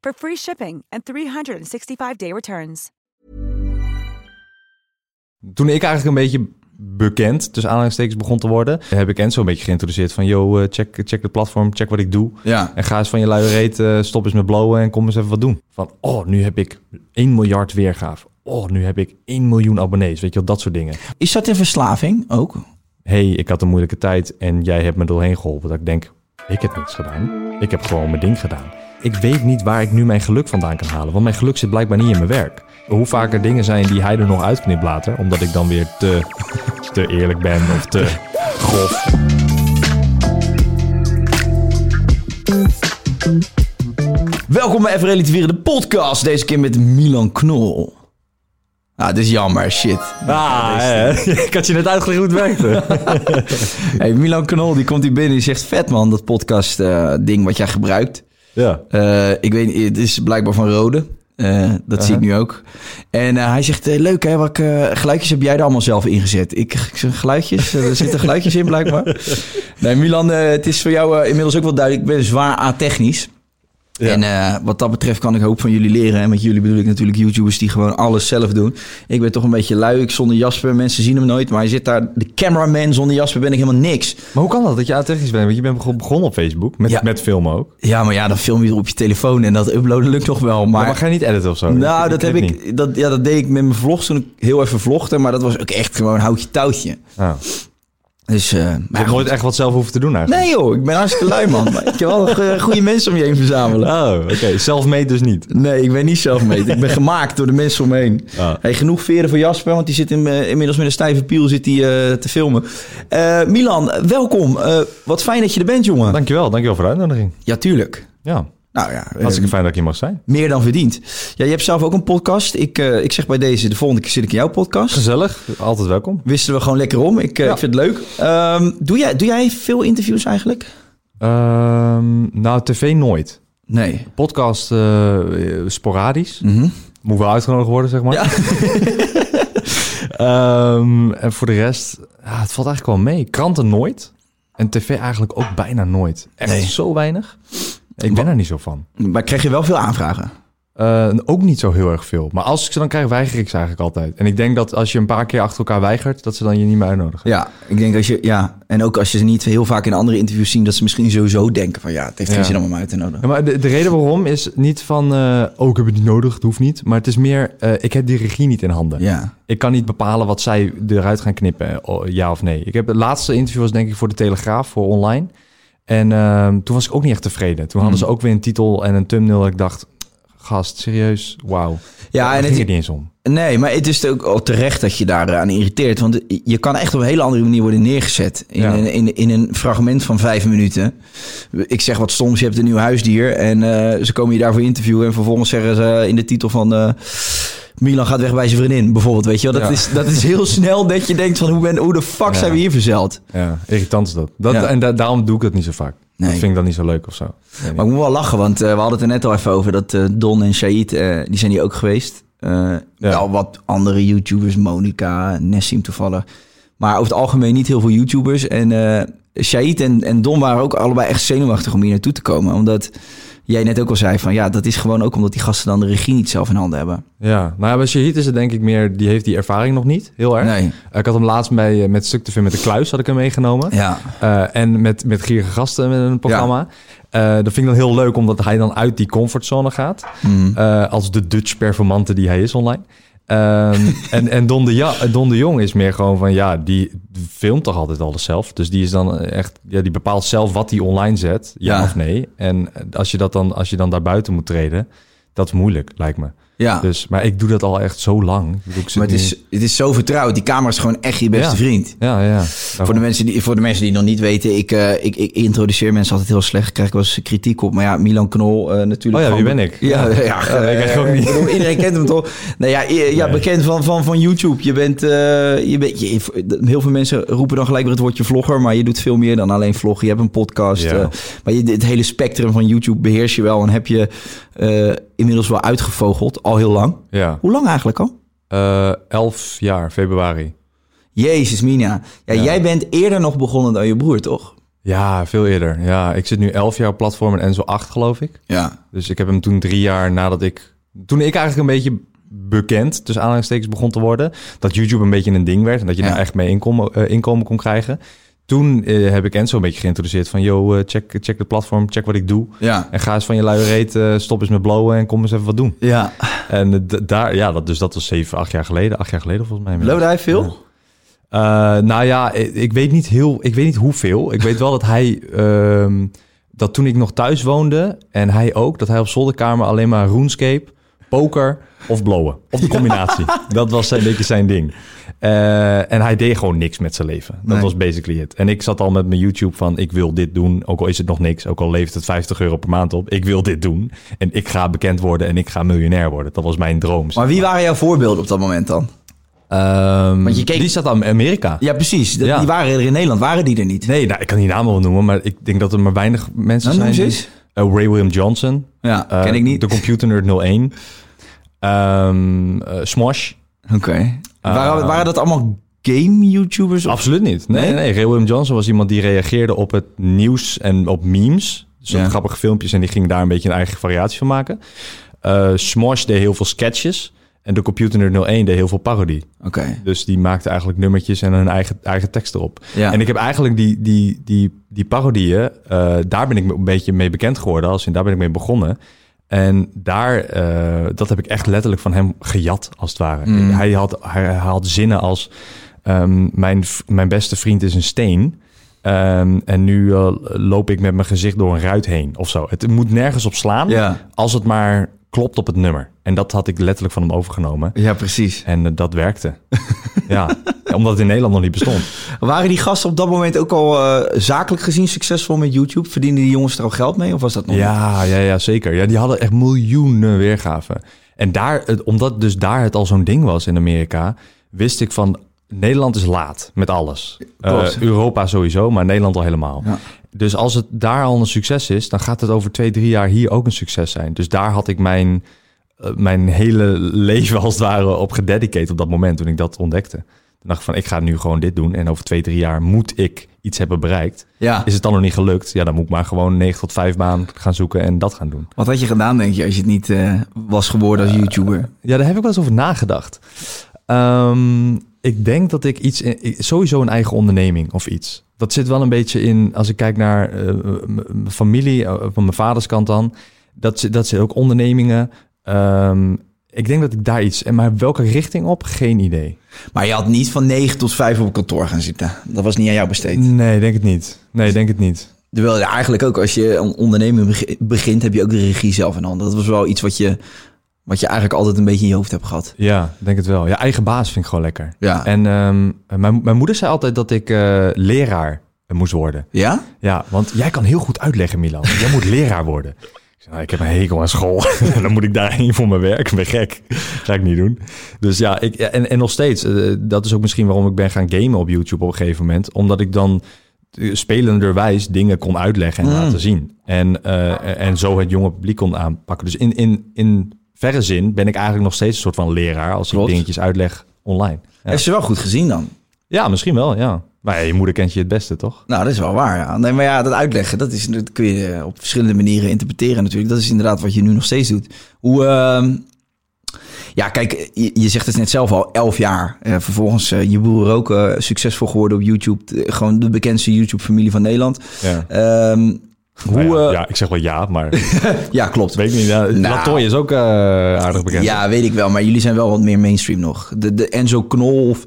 for free shipping and 365-day returns. Toen ik eigenlijk een beetje bekend, dus aanhalingstekens begon te worden, heb ik Enzo een beetje geïntroduceerd van, yo, eh, check, check de platform, check wat ik doe. Ja. En ga eens van je luie reet, eh, stop eens met blowen en kom eens even wat doen. Van, oh, nu heb ik 1 miljard weergave. Oh, nu heb ik 1 miljoen abonnees. Weet je wel, dat soort dingen. Is dat een verslaving ook? hey, ik had een moeilijke tijd en jij hebt me doorheen geholpen. Dat ik denk, ik heb niks gedaan. Ik heb gewoon mijn ding gedaan. Ik weet niet waar ik nu mijn geluk vandaan kan halen, want mijn geluk zit blijkbaar niet in mijn werk. Hoe vaak er dingen zijn die hij er nog uitknipt later, omdat ik dan weer te, te eerlijk ben of te grof. Welkom bij Even Relativeren, de podcast. Deze keer met Milan Knol. Ah, dit is jammer, shit. Ah, hè? ik had je net uitgelegd hoe het werkte. Hey, Milan Knol, die komt hier binnen en zegt... Vet man, dat podcast eh, ding wat jij gebruikt. Ja. Eh, ik weet het is blijkbaar van Rode. Eh, dat zie ik nu ook. En eh, hij zegt, leuk hè, welke geluidjes heb jij er allemaal zelf ingezet? Ik, ik zeg, geluidjes? Er zitten geluidjes in blijkbaar. Nee, Milan, het is voor jou inmiddels ook wel duidelijk. Ik ben zwaar a-technisch. Ja. En eh, wat dat betreft kan ik hoop van jullie leren. En met jullie bedoel ik natuurlijk YouTubers die gewoon alles zelf doen. Ik ben toch een beetje lui. Ik zonder Jasper, mensen zien hem nooit. Maar hij zit daar, de cameraman zonder Jasper ben ik helemaal niks. Maar hoe kan dat, dat je technisch bent? Want je bent begon- begonnen op Facebook, met, Ja. met filmen ook. Ja, maar ja, dan film je er op je telefoon en dat uploaden lukt nog wel. Maar, Maar, mag jij niet editen of zo? Nou, dat heb ik. niet. Dat, ja, dat deed ik met mijn vlogs toen ik heel even vlogde. Maar dat was ook echt gewoon houtje touwtje. Ja. Dus, eh, Je hebt nooit echt wat zelf hoeven te doen eigenlijk. Nee joh, ik ben hartstikke lui man. Ik heb wel go- goede mensen om je heen verzamelen. Oh, oké. Self-made dus niet. Nee, ik ben niet zelfmeet. Ik ben gemaakt door de mensen om me heen. Ah. Hey, genoeg veren voor Jasper, want die zit in, eh, inmiddels met een stijve piel zit die, eh, te filmen. Eh, Milan, welkom. Eh, wat fijn dat je er bent, jongen. Dankjewel, dankjewel voor de uitnodiging. Ja, tuurlijk. Ja, Nou ja, hartstikke fijn dat ik hier mag zijn. meer dan verdiend. Ja, je hebt zelf ook een podcast. Ik, eh, ik zeg bij deze, de volgende keer zit ik in jouw podcast. Gezellig, altijd welkom. Wisten we gewoon lekker om. Ik, eh, Ja. ik vind het leuk. Ehm, doe, jij, doe jij veel interviews eigenlijk? Ehm, nou, tv nooit. Nee. Podcast eh, sporadisch. Mhm. Moet wel uitgenodigd worden, zeg maar. Ja. Ehm, en voor de rest, ja, het valt eigenlijk wel mee. Kranten nooit. En tv eigenlijk ook bijna nooit. Echt Nee. zo weinig. Ik ben er niet zo van. Maar krijg je wel veel aanvragen? Eh, ook niet zo heel erg veel. Maar als ik ze dan krijg, weiger ik ze eigenlijk altijd. En ik denk dat als je een paar keer achter elkaar weigert, dat ze dan je niet meer uitnodigen. Ja, ik denk als je, ja. En ook als je ze niet heel vaak in andere interviews zien, dat ze misschien sowieso denken van ja, het heeft geen Ja. zin om hem uit te nodigen. Ja, maar de, de reden waarom is niet van, eh oh, ik heb het niet nodig, het hoeft niet. Maar het is meer, eh, ik heb die regie niet in handen. Ja. Ik kan niet bepalen wat zij eruit gaan knippen, ja of nee. Ik heb het laatste interview was denk ik voor de Telegraaf, voor online. En ehm, toen was ik ook niet echt tevreden. Toen hadden ze ook weer een titel en een thumbnail. dat Ik dacht, gast, serieus, wauw. Ja, en ging het, het niet eens om. nee, maar het is ook al terecht dat je daar aan irriteert. Want je kan echt op een hele andere manier worden neergezet. In, Ja. een, in, in een fragment van vijf minuten. Ik zeg wat stoms, je hebt een nieuw huisdier. En eh, ze komen je daarvoor interviewen. En vervolgens zeggen ze in de titel van... eh, Milan gaat weg bij zijn vriendin, bijvoorbeeld. Weet je wel? Dat, Ja. is, dat is heel snel dat je denkt van... hoe, ben, hoe de fuck Ja. zijn we hier verzeild? Ja, irritant is dat. dat. En da- daarom doe ik het niet zo vaak. Nee. Dat vind ik dan niet zo leuk of zo. Nee, Maar ik moet wel lachen, want eh, we hadden het er net al even over dat eh, Don en Shaid, eh, die zijn hier ook geweest. Wel wat andere YouTubers, Monica, Nessim toevallig. Maar over het algemeen niet heel veel YouTubers. En Shaid en, en Don waren ook allebei echt zenuwachtig om hier naartoe te komen. Omdat jij net ook al zei van ja, dat is gewoon ook omdat die gasten dan de regie niet zelf in handen hebben. Ja, nou ja, bij Shahid is het denk ik meer, die heeft die ervaring nog niet, heel erg. Nee. Ik had hem laatst bij, eh, met Stuk te vinden met de Kluis, had ik hem meegenomen. Ja. Eh, en met, met Gierige Gasten met een programma. Eh, dat vind ik dan heel leuk, omdat hij dan uit die comfortzone gaat. Eh, als de Dutch performante die hij is online. Ehm, en en Don, de ja, Don de Jong is meer gewoon van, ja, die filmt toch altijd alles zelf. Dus die is dan echt, ja, die bepaalt zelf wat hij online zet, ja, Ja. of nee. En als je, dat dan, als je dan daar buiten moet treden, dat is moeilijk, lijkt me. Ja, Dus, maar ik doe dat al echt zo lang. Ik bedoel, ik zit maar het nu- is, het is zo vertrouwd. Die camera is gewoon echt je beste Ja. vriend. Ja, ja. Voor de, mensen die, voor de mensen die nog niet weten, ik, eh, ik, ik introduceer mensen altijd heel slecht. Krijg ik wel eens kritiek op. Maar ja, Milan Knol eh, natuurlijk. Oh ja, wie ben ik? Ja, ja, Ja, ik ook niet. bedoel, Iedereen kent hem toch? Nee, ja, ja Nee. bekend van, van, van YouTube. Je bent, eh, je bent je, heel veel mensen roepen dan gelijk weer het woordje vlogger. Maar je doet veel meer dan alleen vloggen. Je hebt een podcast. Maar je, het hele spectrum van YouTube beheers je wel. En heb je eh, inmiddels wel uitgevogeld. Al heel lang. Ja. Hoe lang eigenlijk al? Eh, 11 jaar, februari. Jezus, Mina. Ja, Ja. Jij bent eerder nog begonnen dan je broer, toch? Ja, veel eerder. Ja, ik zit nu 11 jaar op platform en Enzo 8, geloof ik. Ja. Dus ik heb hem toen drie jaar nadat ik... Toen ik eigenlijk een beetje bekend, dus aanhalingstekens, begon te worden... dat YouTube een beetje een ding werd en dat je Ja. daar echt mee inkomen, eh, inkomen kon krijgen. Toen eh, heb ik Enzo een beetje geïntroduceerd van... yo, eh, check, check de platform, check wat ik doe. Ja. En ga eens van je luie reet, eh, stop eens met blowen en kom eens even wat doen. Ja. En daar, ja, dat, dus dat was zeven, acht jaar geleden. Acht jaar geleden volgens mij. Loopde hij veel? Nou ja, ik, ik weet niet heel, ik weet niet hoeveel. Ik weet wel dat hij, ehm, dat toen ik nog thuis woonde en hij ook, dat hij op zolderkamer alleen maar RuneScape, poker of blowen. Of de combinatie. Dat was een beetje zijn ding. Eh, en hij deed gewoon niks met zijn leven. Dat Nee. was basically het. En ik zat al met mijn YouTube van, ik wil dit doen. Ook al is het nog niks, ook al levert het 50 euro per maand op. Ik wil dit doen. En ik ga bekend worden en ik ga miljonair worden. Dat was mijn droom. Maar wie waren jouw voorbeelden op dat moment dan? Ehm, Want je keek- Die zat aan Amerika. Ja, precies. Ja. Die waren er in Nederland. Waren die er niet? Nee, nou, ik kan die namen wel noemen, maar ik denk dat er maar weinig mensen Nou, zijn. Eh, Ray William Johnson. Ja, eh, ken ik niet. De Computer Nerd 01. Ehm eh, Smosh. Oké. Waren, waren dat allemaal game-YouTubers? Absoluut niet. Nee, Nee? Ray William Johnson was iemand die reageerde op het nieuws en op memes. Dus op Ja. grappige filmpjes en die ging daar een beetje een eigen variatie van maken. Eh Smosh deed heel veel sketches. En de Computer Nerd 01 deed heel veel parodie. Oké. Dus die maakte eigenlijk nummertjes en hun eigen, eigen tekst erop. Ja. En ik heb eigenlijk die, die, die, die parodieën, eh, daar ben ik een beetje mee bekend geworden. Als in, daar ben ik mee begonnen. En daar, eh, dat heb ik echt letterlijk van hem gejat, als het ware. Mm. Hij, had, hij, hij had zinnen als, ehm, mijn, mijn beste vriend is een steen. Ehm, en nu eh, loop ik met mijn gezicht door een ruit heen of zo. Het moet nergens op slaan, Ja. als het maar klopt op het nummer. En dat had ik letterlijk van hem overgenomen. Ja, precies. En eh, dat werkte. ja, omdat het in Nederland nog niet bestond. Waren die gasten op dat moment ook al eh, zakelijk gezien succesvol met YouTube? Verdienden die jongens er al geld mee? Of was dat nog niet? Ja, ja, ja, zeker. Ja, die hadden echt miljoenen weergaven. En daar, het, omdat dus daar het al zo'n ding was in Amerika, wist ik van Nederland is laat met alles. Eh, Europa sowieso, maar Nederland al helemaal. Ja. Dus als het daar al een succes is, dan gaat het over twee, drie jaar hier ook een succes zijn. Dus daar had ik mijn, eh, mijn hele leven als het ware op gededicated op dat moment toen ik dat ontdekte. Toen dacht ik van, ik ga nu gewoon dit doen. En over twee, drie jaar moet ik iets hebben bereikt. Ja. Is het dan nog niet gelukt? Ja, dan moet ik maar gewoon 9 tot 5 baan gaan zoeken en dat gaan doen. Wat had je gedaan, denk je, als je het niet eh, was geworden als YouTuber? Ja, daar heb ik wel eens over nagedacht. Ehm, ik denk dat ik iets, in, sowieso een eigen onderneming of iets. Dat zit wel een beetje in, als ik kijk naar eh, mijn familie, eh, van mijn vaders kant dan. Dat, zit- dat zit ook ondernemingen. Ehm, ik denk dat ik daar iets, en maar welke richting op? Geen idee. Maar je had niet van 9 tot 5 op kantoor gaan zitten. Dat was niet aan jou besteed. Nee, denk het niet. Nee, denk het niet. Terwijl eigenlijk ook als je een onderneming beg- begint, heb je ook de regie zelf in handen. Dat was wel iets wat je, wat je eigenlijk altijd een beetje in je hoofd hebt gehad. Ja, denk het wel. Ja, eigen baas vind ik gewoon lekker. Ja. En ehm, mijn, mijn moeder zei altijd dat ik eh, leraar moest worden. Ja? Ja, want jij kan heel goed uitleggen, Milan. Jij moet leraar worden. Ik, zei, nou, ik heb een hekel aan school. en dan moet ik daarheen voor mijn werk. Ik ben gek. Ga ik niet doen. Dus ja, ik, en, en nog steeds. eh, dat is ook misschien waarom ik ben gaan gamen op YouTube op een gegeven moment. Omdat ik dan eh, spelenderwijs dingen kon uitleggen en Mm. laten zien. En, en zo het jonge publiek kon aanpakken. Dus in, in, in verre zin ben ik eigenlijk nog steeds een soort van leraar... als Klopt. ik dingetjes uitleg online. Ja. Heeft ze wel goed gezien dan? ja, misschien wel, ja. Maar ja, je moeder kent je het beste, toch? Nou, dat is wel waar. Ja. Nee, maar ja, dat uitleggen, dat, is, dat kun je op verschillende manieren interpreteren natuurlijk. Dat is inderdaad wat je nu nog steeds doet. Hoe, ehm, ja, kijk, je, je zegt het net zelf al, elf jaar. Eh, vervolgens eh, je broer ook eh, succesvol geworden op YouTube. Gewoon de bekendste YouTube-familie van Nederland. Ja. Nou ja, eh, ja, ik zeg wel ja, maar ja, klopt. weet ik niet. Ja, Nou. Latoy is ook eh, aardig bekend. Ja, weet ik wel. Maar jullie zijn wel wat meer mainstream nog. De, de Enzo Knol of...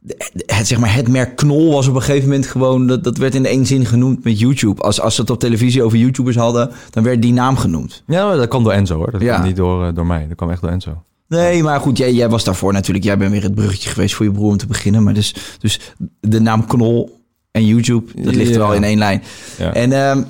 de- het, zeg maar, het merk Knol was op een gegeven moment gewoon... Dat, dat werd in één zin genoemd met YouTube. Als, als ze het op televisie over YouTubers hadden... dan werd die naam genoemd. Ja, dat kwam door Enzo hoor. Dat Ja. kwam niet door, eh, door mij. Dat kwam echt door Enzo. Nee, maar goed, jij, jij was daarvoor natuurlijk. Jij bent weer het bruggetje geweest voor je broer om te beginnen. Maar dus, dus de naam Knol en YouTube, dat ligt er Ja. al in één lijn. En ehm,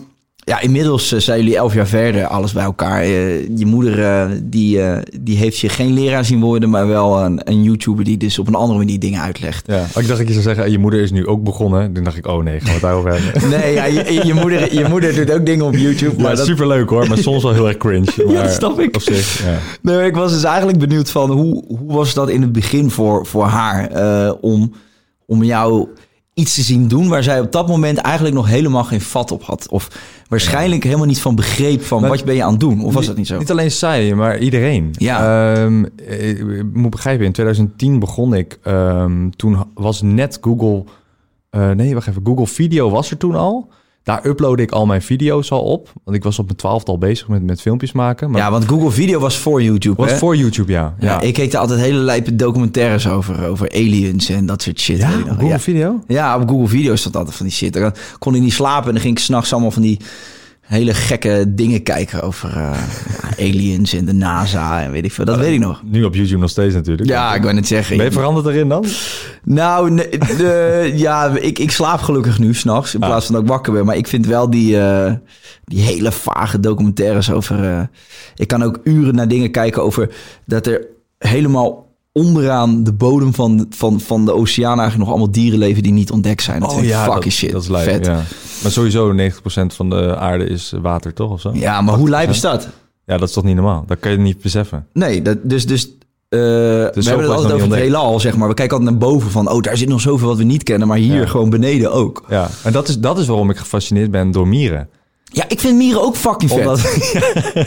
ja, inmiddels eh, zijn jullie elf jaar verder, alles bij elkaar. Eh, je moeder, eh, die, die heeft je geen leraar zien worden, maar wel een, een YouTuber die dus op een andere manier dingen uitlegt. Ja. Ik dacht dat je zou zeggen, je moeder is nu ook begonnen. Toen dacht ik, oh nee, gaan we het daarover hebben. Nee, ja, je, je, moeder, je moeder doet ook dingen op YouTube. Maar Maar dat, superleuk hoor, maar soms wel heel erg cringe. Maar dat snap ik. Op zich, ja. Nee, ik was dus eigenlijk benieuwd van hoe, hoe was dat in het begin voor, voor haar om, om jou iets te zien doen waar zij op dat moment eigenlijk nog helemaal geen vat op had. Of waarschijnlijk helemaal niet van begreep van Maar- wat ben je aan het doen. Of was dat niet zo? Niet alleen zij, maar iedereen. Ja. Ehm, eh, ik moet begrijpen, in 2010 begon ik. Ehm, toen was net Google... eh, nee, wacht even. Google Video was er toen al. Daar uploadde ik al mijn video's al op. Want ik was op mijn twaalfde al bezig met, met filmpjes maken. Maar Ja, want Google Video was voor YouTube. was hè? voor YouTube, ja. Ja, ik keek er altijd hele lijpe documentaires over, over aliens en dat soort shit. Ja. Google ja. Video? Ja, op Google Video stond altijd van die shit. Dan kon ik niet slapen en dan ging ik s'nachts allemaal van die hele gekke dingen kijken over eh, aliens en de NASA en weet ik veel. Dat weet ik nog. Nu op YouTube nog steeds natuurlijk. Ja, ik wou net zeggen. Ben je veranderd erin dan? Nou, nee, de, ja, ik, ik slaap gelukkig nu s'nachts in Ah. plaats van dat ik wakker ben. Maar ik vind wel die, eh, die hele vage documentaires over... eh, ik kan ook uren naar dingen kijken over dat er helemaal onderaan de bodem van, van, van de oceaan eigenlijk nog allemaal dieren leven die niet ontdekt zijn. Dat vind ik fucking Oh dat, shit. Dat is lijp, Vet. Ja. ja. Maar sowieso 90% van de aarde is water, toch? Of zo? maar hoe lijp is dat? Ja, dat is toch niet normaal? Dat kan je niet beseffen. Nee, dat, dus... dus eh, we hebben het altijd over het heelal, zeg maar. We kijken altijd naar boven van... oh, daar zit nog zoveel wat we niet kennen. Maar hier Ja. gewoon beneden ook. Ja, en dat is, dat is waarom ik gefascineerd ben door mieren. Ja, ik vind mieren ook fucking vet. Omdat,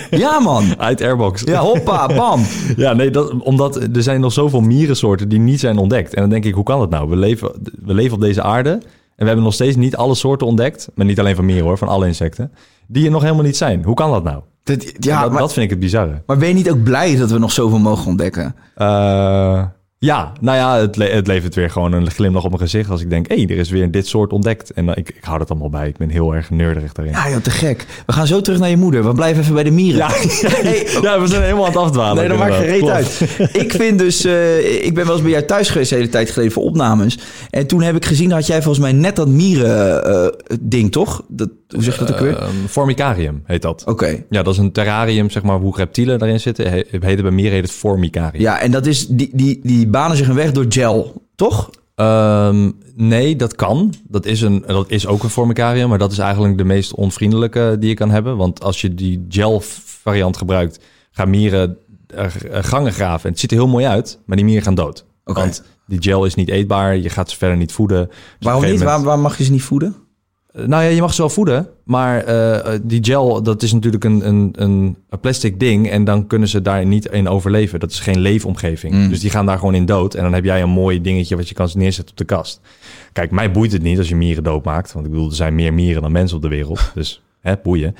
Ja, man. uit Airbox. Ja, hoppa, bam. Ja, nee, dat, omdat er zijn nog zoveel mierensoorten die niet zijn ontdekt. En dan denk ik, hoe kan dat nou? We leven, we leven op deze aarde en we hebben nog steeds niet alle soorten ontdekt. Maar niet alleen van mieren hoor, van alle insecten. Die er nog helemaal niet zijn. Hoe kan dat nou? Dat, ja, dat, maar, dat vind ik het bizarre. maar ben je niet ook blij dat we nog zoveel mogen ontdekken? Eh, ja, nou ja, het, le- het levert weer gewoon een glimlach op mijn gezicht als ik denk, hé, er is weer dit soort ontdekt. En dan, ik, ik hou dat allemaal bij. Ik ben heel erg nerdig daarin. Ja, joh, te gek. We gaan zo terug naar je moeder. We blijven even bij de mieren. Ja, ja, we zijn helemaal aan het afdwalen. Nee, dat maakt geen reet uit. Ik vind dus... eh, ik ben wel eens bij jou thuis geweest de hele tijd geleden voor opnames. En toen heb ik gezien, had jij volgens mij net dat mieren-ding, toch? Dat, hoe zeg je dat ook weer? Ehm, formicarium heet dat. Oké. Ja, dat is een terrarium, zeg maar, hoe reptielen daarin zitten. He, heet het bij mieren heet het formicarium. Ja, en dat is... Die, die, die banen zich een weg door gel, toch? Ehm, nee, dat kan. Dat is, een, dat is ook een formicarium, maar dat is eigenlijk de meest onvriendelijke die je kan hebben. Want als je die gel variant gebruikt, gaan mieren gangen graven. En het ziet er heel mooi uit, maar die mieren gaan dood. Oké. Want die gel is niet eetbaar, je gaat ze verder niet voeden. Dus Waarom niet? Waar, waar mag je ze niet voeden? Eh, Nou ja, je mag ze wel voeden, maar eh, eh, die gel, dat is natuurlijk een, een, een plastic ding en dan kunnen ze daar niet in overleven. Dat is geen leefomgeving. Mm. Dus die gaan daar gewoon in dood en dan heb jij een mooi dingetje wat je kan neerzetten op de kast. Kijk, mij boeit het niet als je mieren doodmaakt, want ik bedoel, er zijn meer mieren dan mensen op de wereld, dus hè, boeien.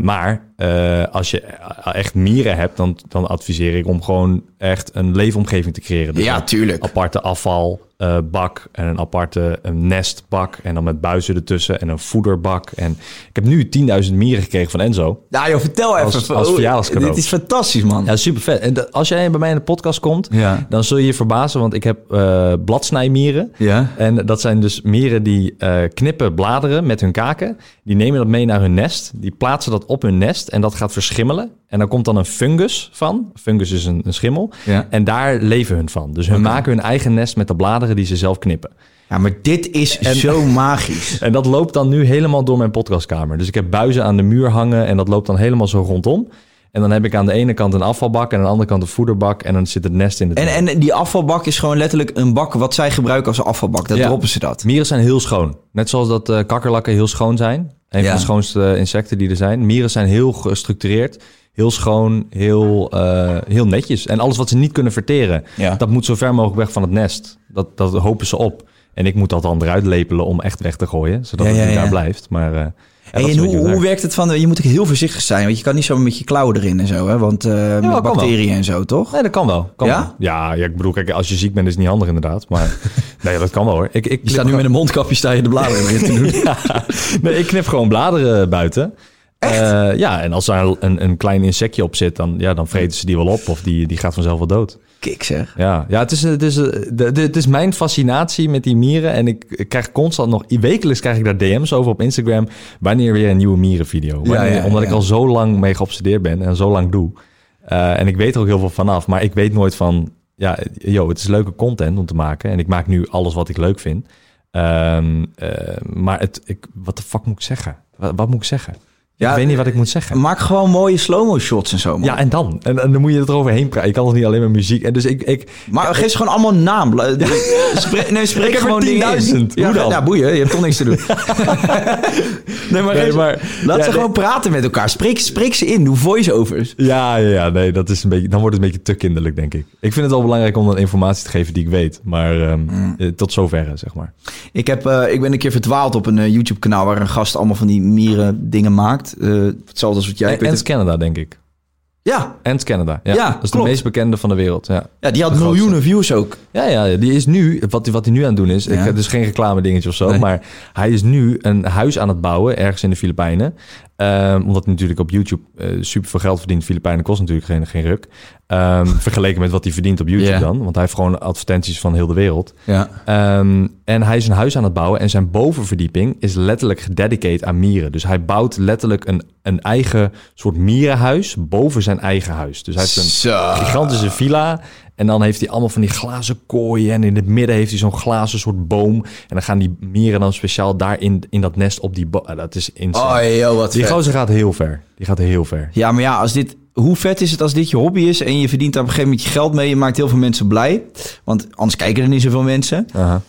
Maar eh, als je echt mieren hebt, dan, dan adviseer ik om gewoon echt een leefomgeving te creëren. Dus Ja, een tuurlijk. aparte afvalbak en een aparte een nestbak en dan met buizen ertussen en een voederbak. En ik heb nu 10.000 mieren gekregen van Enzo. Ja, joh, vertel Als- even. als Oh. Dit is fantastisch, man. Ja, super vet. En de- als jij bij mij in de podcast komt, Ja. dan zul je je verbazen, want ik heb eh bladsnijmieren. Ja. En dat zijn dus mieren die eh, knippen bladeren met hun kaken. Die nemen dat mee naar hun nest. Die plaatsen dat op hun nest en dat gaat verschimmelen. En dan komt dan een fungus van. Fungus is een, een schimmel. Ja. En daar leven hun van. Dus hun maken hun eigen nest met de bladeren die ze zelf knippen. Ja, maar dit is zo magisch. En dat loopt dan nu helemaal door mijn podcastkamer. Dus ik heb buizen aan de muur hangen en dat loopt dan helemaal zo rondom. En dan heb ik aan de ene kant een afvalbak en aan de andere kant een voederbak. En dan zit het nest in het En, en die afvalbak is gewoon letterlijk een bak wat zij gebruiken als afvalbak. Dat Ja. droppen ze dat. Mieren zijn heel schoon. Net zoals dat eh, kakkerlakken heel schoon zijn. Een Ja. van de schoonste insecten die er zijn. Mieren zijn heel gestructureerd, heel schoon, heel, eh, heel netjes. En alles wat ze niet kunnen verteren, Ja. dat moet zo ver mogelijk weg van het nest. Dat, dat hopen ze op. En ik moet dat dan eruit lepelen om echt weg te gooien, zodat Ja, het niet daar blijft. Maar eh, en hoe, hoe werkt. werkt het van... Je moet ook heel voorzichtig zijn, want je kan niet zo met je klauwen erin en zo, hè? Want eh met kan wel. bacteriën en zo, toch? Nee, dat kan wel. Kan Ja? wel. Ja, ja, ik bedoel, kijk, als je ziek bent is het niet handig inderdaad. Maar nee, dat kan wel hoor. Ik, ik Je staat nu met een mondkapje sta je de bladeren weer te doen. Ja, nee, ik knip gewoon bladeren buiten. Echt? ja, en als daar een, een klein insectje op zit, dan, ja, dan vreten ze die wel op of die, die gaat vanzelf wel dood. Kik zeg. Ja, ja het, is, het, is, eh, het is mijn fascinatie met die mieren. En ik, ik krijg constant nog, wekelijks krijg ik daar DM's over op Instagram. Wanneer weer een nieuwe mierenvideo. Wanneer- ja, omdat ja. ik al zo lang mee geobsedeerd ben en zo lang doe. Eh, en ik weet er ook heel veel vanaf. Maar ik weet nooit van, ja, yo, het is leuke content om te maken. En ik maak nu alles wat ik leuk vind. Ehm, eh, maar het, ik, wat de fuck moet ik zeggen? Wat, wat moet ik zeggen? Ja, ik weet niet wat ik moet zeggen. Maak gewoon mooie slow-mo shots en zo, man. Ja, en dan? En, en dan moet je het eroverheen praten. Je kan toch niet alleen maar muziek. En dus ik, ik, Maar geef ze gewoon allemaal een naam. Spre- nee, spreek Ik gewoon dingen in. 10.000. Ja, Hoe dan? ja, boeien. Je hebt toch niks te doen. nee, maar, Nee, maar- laat ja, ze nee. gewoon praten met elkaar. Spreek, spreek ze in. Doe voice-overs. Ja, ja, nee, dat is een beetje, dan wordt het een beetje te kinderlijk, denk ik. Ik vind het wel belangrijk om dan informatie te geven die ik weet. Maar ehm, Mm. eh, tot zoverre, zeg maar. Ik, heb, eh, ik ben een keer verdwaald op een eh, YouTube-kanaal... waar een gast allemaal van die mieren dingen maakt. Eh, hetzelfde als wat jij... En het- Canada, denk ik. ja, Ants Canada, ja. Ja, dat is klopt. de meest bekende van de wereld, ja. ja, die had De grootste. miljoenen views ook. Ja, ja, die is nu, wat, wat hij nu aan het doen is, ik Ja. heb dus geen reclame dingetje of zo, Nee. maar hij is nu een huis aan het bouwen ergens in de Filipijnen. Ehm, omdat hij natuurlijk op YouTube eh super veel geld verdient. Filipijnen kost natuurlijk geen, geen ruk. Ehm, vergeleken met wat hij verdient op YouTube dan. Want hij heeft gewoon advertenties van heel de wereld. Ja. Ehm, en hij is een huis aan het bouwen en zijn bovenverdieping is letterlijk gededicated aan mieren. Dus hij bouwt letterlijk een, een eigen soort mierenhuis boven zijn eigen huis. Dus hij heeft een Zo. gigantische villa en dan heeft hij allemaal van die glazen kooien en in het midden heeft hij zo'n glazen soort boom. En dan gaan die mieren dan speciaal daar in, in dat nest op die boom. dat is insane. Oh, joh, wat die vet. gozer gaat heel ver. Die gaat heel ver. Ja, maar ja, als dit, hoe vet is het als dit je hobby is en je verdient daar op een gegeven moment je geld mee. Je maakt heel veel mensen blij. Want anders kijken er niet zoveel mensen. Aha,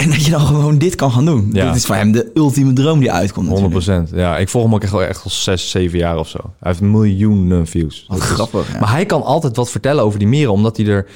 En dat je dan gewoon dit kan gaan doen. Ja. Dit is voor hem de ultieme droom die uitkomt 100 natuurlijk. Ja, ik volg hem ook echt al, echt al zes, zeven jaar of zo. Hij heeft miljoenen views. Wat Dat is- grappig. Ja. Maar hij kan altijd wat vertellen over die mieren, omdat hij er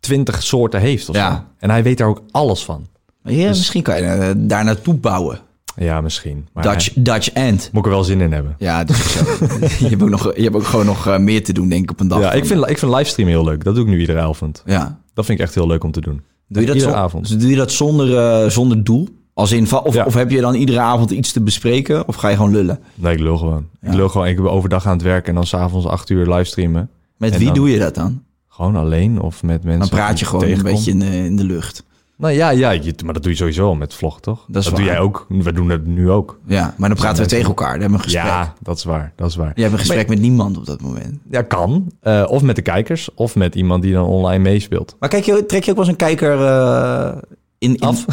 twintig soorten heeft of Ja. zo. En hij weet daar ook alles van. Ja, Dus- misschien kan je eh, daar naartoe bouwen. Ja, misschien. Maar Dutch, hij- Dutch End. moet ik er wel zin in hebben. Ja, dat is ook zo. je, hebt ook nog, je hebt ook gewoon nog eh, meer te doen, denk ik, op een dag. Ja, ik vind, ik vind livestream heel leuk. Dat doe ik nu iedere avond. Ja. Dat vind ik echt heel leuk om te doen. Doe je dat, Iedere avond. dus doe je dat zonder, eh, zonder doel? Als in, of, Ja. of heb je dan iedere avond iets te bespreken? Of ga je gewoon lullen? Nee, ik lul gewoon. Ik lul gewoon. Ik ben overdag aan het werken en dan s'avonds acht uur livestreamen. Met En wie dan- doe je dat dan? Gewoon alleen of met mensen. Dan praat je gewoon een beetje in de, in de lucht. Nou ja, ja je- maar dat doe je sowieso met vloggen, toch? Dat doe jij ook. We doen het nu ook. Ja, maar dan praten we tegen elkaar. Dan hebben we een gesprek. Ja, dat is waar. Dat is waar. Je hebt een gesprek met niemand op dat moment. Ja, kan. Eh, of met de kijkers, of met iemand die dan online meespeelt. Maar kijk, je, trek je ook wel eens een kijker eh, in, in... Af?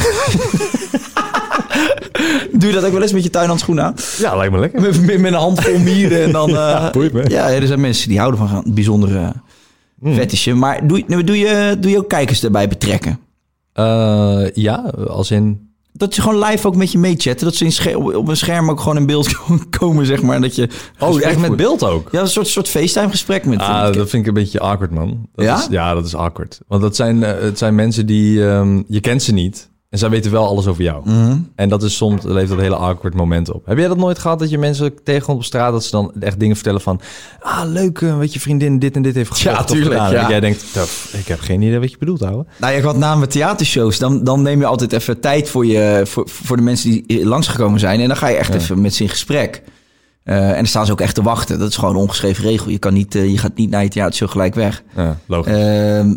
Doe je dat ook wel eens met je tuinhandschoenen aan? Ja, lijkt me lekker. Met, met, met een handvol mieren en dan... eh, Ja, boeit me. ja, er zijn mensen die houden van bijzondere fetishen. Maar doe, je- doe, je, doe je ook kijkers erbij betrekken? Eh, ja, als in... Dat ze gewoon live ook met je meechatten. Dat ze in op, een scherm ook gewoon in beeld komen, zeg maar. Dat je Oh, echt met beeld ook? Ja, een soort, soort FaceTime gesprek met... Ah, dat vind ik een beetje awkward, man. Dat Ja? Is, ja, dat is awkward. Want dat zijn, eh, het zijn mensen die... ehm, je kent ze niet. En zij weten wel alles over jou. Mhm. En dat is soms... levert dat hele awkward moment op. Heb jij dat nooit gehad? Dat je mensen tegenkomt op straat... dat ze dan echt dingen vertellen van... Ah, leuk, eh, wat je vriendin dit en dit heeft Ja, gekocht of tuurlijk, gedaan. ja. En jij denkt... "Tuff, Ik heb geen idee wat je bedoelt, ouwe. Nou ja, wat na mijn theatershows, dan, dan neem je altijd even tijd voor, je, voor, voor de mensen die langsgekomen zijn. En dan ga je echt even met ze in gesprek. Eh, en dan staan ze ook echt te wachten. Dat is gewoon een ongeschreven regel. Je, kan niet, eh, je gaat niet naar je theatershow gelijk weg. Ja, logisch. Ehm,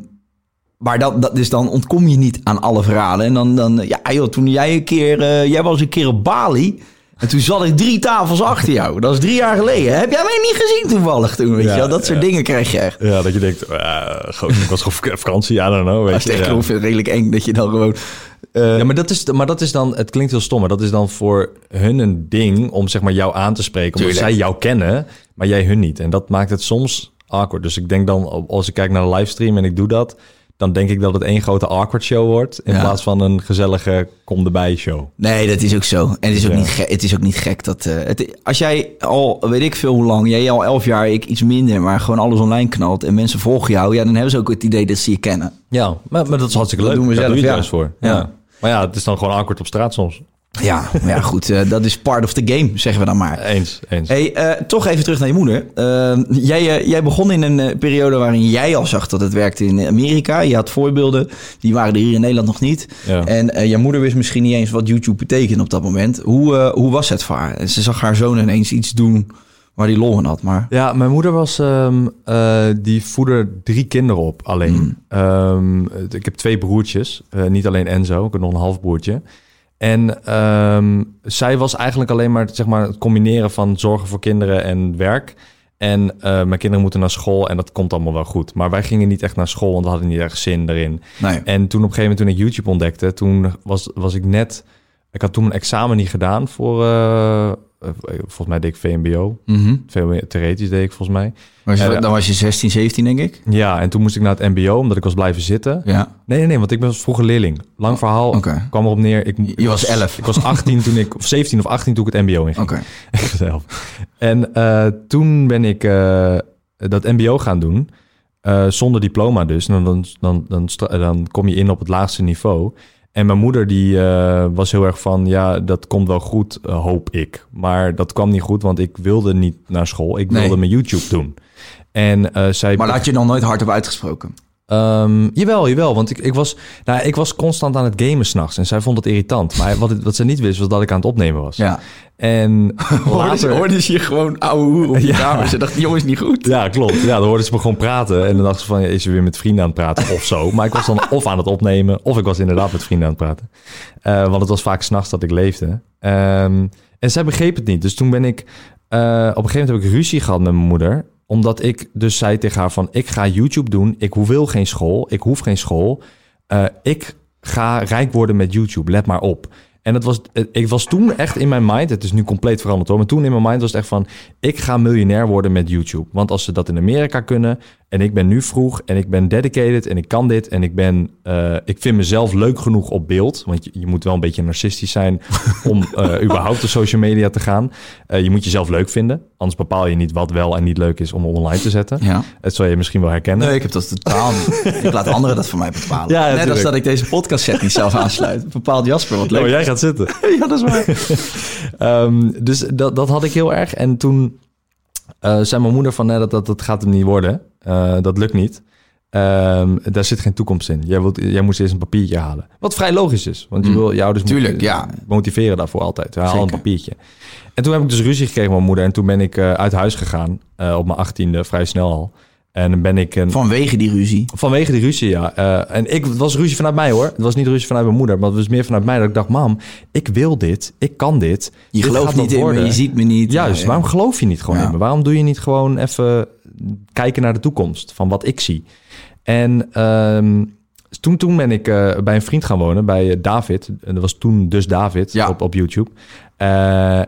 maar dat, dat, dus dan ontkom je niet aan alle verhalen. En dan, dan ja joh, toen jij een keer, eh, jij was een keer op Bali. En toen zat ik drie tafels achter jou. Dat is drie jaar geleden. Heb jij mij niet gezien toevallig toen? Weet Ja, je? Dat soort ja. dingen krijg je echt. ja, dat je denkt... Uh, ik was gewoon vakantie, I don't know. Weet ja. vind ik redelijk eng dat je dan gewoon... eh, Ja, maar dat, is, maar dat is dan, het klinkt heel stom, maar dat is dan voor hun een ding om zeg maar jou aan te spreken. Omdat Tuurlijk. zij jou kennen, maar jij hun niet. En dat maakt het soms awkward. Dus ik denk dan, als ik kijk naar de livestream en ik doe dat, dan denk ik dat het één grote awkward show wordt. In Ja. plaats van een gezellige kom erbij show. Nee, dat is ook zo. En het is ook, Ja. niet, ge- het is ook niet gek dat... eh, het, als jij al, weet ik veel hoe lang, jij al elf jaar, ik iets minder, maar gewoon alles online knalt en mensen volgen jou, ja, dan hebben ze ook het idee dat ze je kennen. Ja, maar, maar dat is hartstikke Dat leuk. doen we zelf, doe je ja. voor. Ja. Maar ja, het is dan gewoon awkward op straat soms. Ja, maar ja goed, eh, dat is part of the game, zeggen we dan maar. Eens, eens. Hey, eh, toch even terug naar je moeder. Eh, jij, eh, jij begon in een periode waarin jij al zag dat het werkte in Amerika. Je had voorbeelden, die waren er hier in Nederland nog niet. Ja. En eh, jouw moeder wist misschien niet eens wat YouTube betekende op dat moment. Hoe, eh, hoe was het voor haar? En Ze zag haar zoon ineens iets doen waar hij lol in had. Maar Ja, mijn moeder was, ehm, eh, die voedde drie kinderen op alleen. Ehm, ik heb twee broertjes, eh, niet alleen Enzo, ik heb nog een halfbroertje. En ehm, zij was eigenlijk alleen maar, zeg maar het combineren van zorgen voor kinderen en werk. En eh, mijn kinderen moeten naar school en dat komt allemaal wel goed. Maar wij gingen niet echt naar school, want we hadden niet echt zin erin. nee. En toen op een gegeven moment toen ik YouTube ontdekte, toen was, was ik net... Ik had toen een examen niet gedaan voor... eh, volgens mij deed ik VMBO. Mhm. Veel theoretisch deed ik volgens mij. Was je- ja. dan was je 16, 17 denk ik? Ja, en toen moest ik naar het mbo, omdat ik was blijven zitten. Ja. Nee, nee, nee, want ik was vroeger leerling. Lang verhaal, Oké. kwam erop neer. Ik, Je was 11. Ik was 18 toen ik, of 17 of 18 toen ik het mbo inging. Oké. Zelf. En eh, toen ben ik eh, dat mbo gaan doen. eh, zonder diploma dus. En dan, dan, dan, stra- dan kom je in op het laagste niveau. En mijn moeder die eh, was heel erg van... ja, dat komt wel goed, eh, hoop ik. Maar dat kwam niet goed, want ik wilde niet naar school. Ik Nee. wilde mijn YouTube doen. En eh, zij... Maar had je nog nooit hardop uitgesproken. Ehm, jawel, jawel. Want ik, ik, was, nou, ik was constant aan het gamen s'nachts. En zij vond het irritant. Maar wat, wat ze niet wist, was dat ik aan het opnemen was. Ja. En later... hoorde ze je gewoon ouwe hoer op je Ja. kamer. Ze dacht, die jongen is niet goed. Ja, klopt. Ja, dan hoorden ze me gewoon praten. En dan dachten ze van, ja, is ze weer met vrienden aan het praten of zo. Maar ik was dan of aan het opnemen, of ik was inderdaad met vrienden aan het praten. Eh, want het was vaak s'nachts dat ik leefde. Ehm, en zij begreep het niet. Dus toen ben ik... eh, op een gegeven moment heb ik ruzie gehad met mijn moeder. Omdat ik dus zei tegen haar van... Ik ga YouTube doen. Ik wil geen school. Ik hoef geen school. Eh, ik ga rijk worden met YouTube. Let maar op. En het was, het- ik was toen echt in mijn mind, het is nu compleet veranderd hoor, maar toen in mijn mind was het echt van, ik ga miljonair worden met YouTube. Want als ze dat in Amerika kunnen en ik ben nu vroeg en ik ben dedicated en ik kan dit en ik ben, eh, ik vind mezelf leuk genoeg op beeld, want je, je moet wel een beetje narcistisch zijn om eh, überhaupt op social media te gaan. Eh, je moet jezelf leuk vinden, anders bepaal je niet wat wel en niet leuk is om online te zetten. Ja. Dat zal je misschien wel herkennen. Nee, ik heb dat totaal niet. Ik laat anderen dat voor mij bepalen. Ja, Net als dat ik deze podcast set niet zelf aansluit. Bepaalt Jasper wat leuk. Oh, jij gaat zitten. Ja, dat is waar. Ehm, dus dat, dat had ik heel erg. En toen eh, zei mijn moeder van... Nee, dat, dat, dat gaat hem niet worden. Eh, dat lukt niet. Ehm, daar zit geen toekomst in. Jij, wilt, jij moest eerst een papiertje halen. Wat vrij logisch is. Want je wil je ouders Mm. Tuurlijk, ja. motiveren daarvoor altijd. Haal een Zeker. papiertje. En toen heb ik dus ruzie gekregen met mijn moeder. En toen ben ik eh, uit huis gegaan. eh, op mijn achttiende, vrij snel al. En dan ben ik... Een, Vanwege die ruzie. Vanwege die ruzie, ja. Eh, en ik, het was ruzie vanuit mij hoor. Het was niet ruzie vanuit mijn moeder, maar het was meer vanuit mij dat ik dacht: Mam, ik wil dit, ik kan dit. Je Dit gelooft niet in me, worden." je ziet me niet. Juist, Ja, waarom geloof je niet gewoon Ja. in me? Waarom doe je niet gewoon even kijken naar de toekomst van wat ik zie? En ehm, toen, toen ben ik eh, bij een vriend gaan wonen, bij eh, David. En dat was toen dus David Ja. op, op YouTube.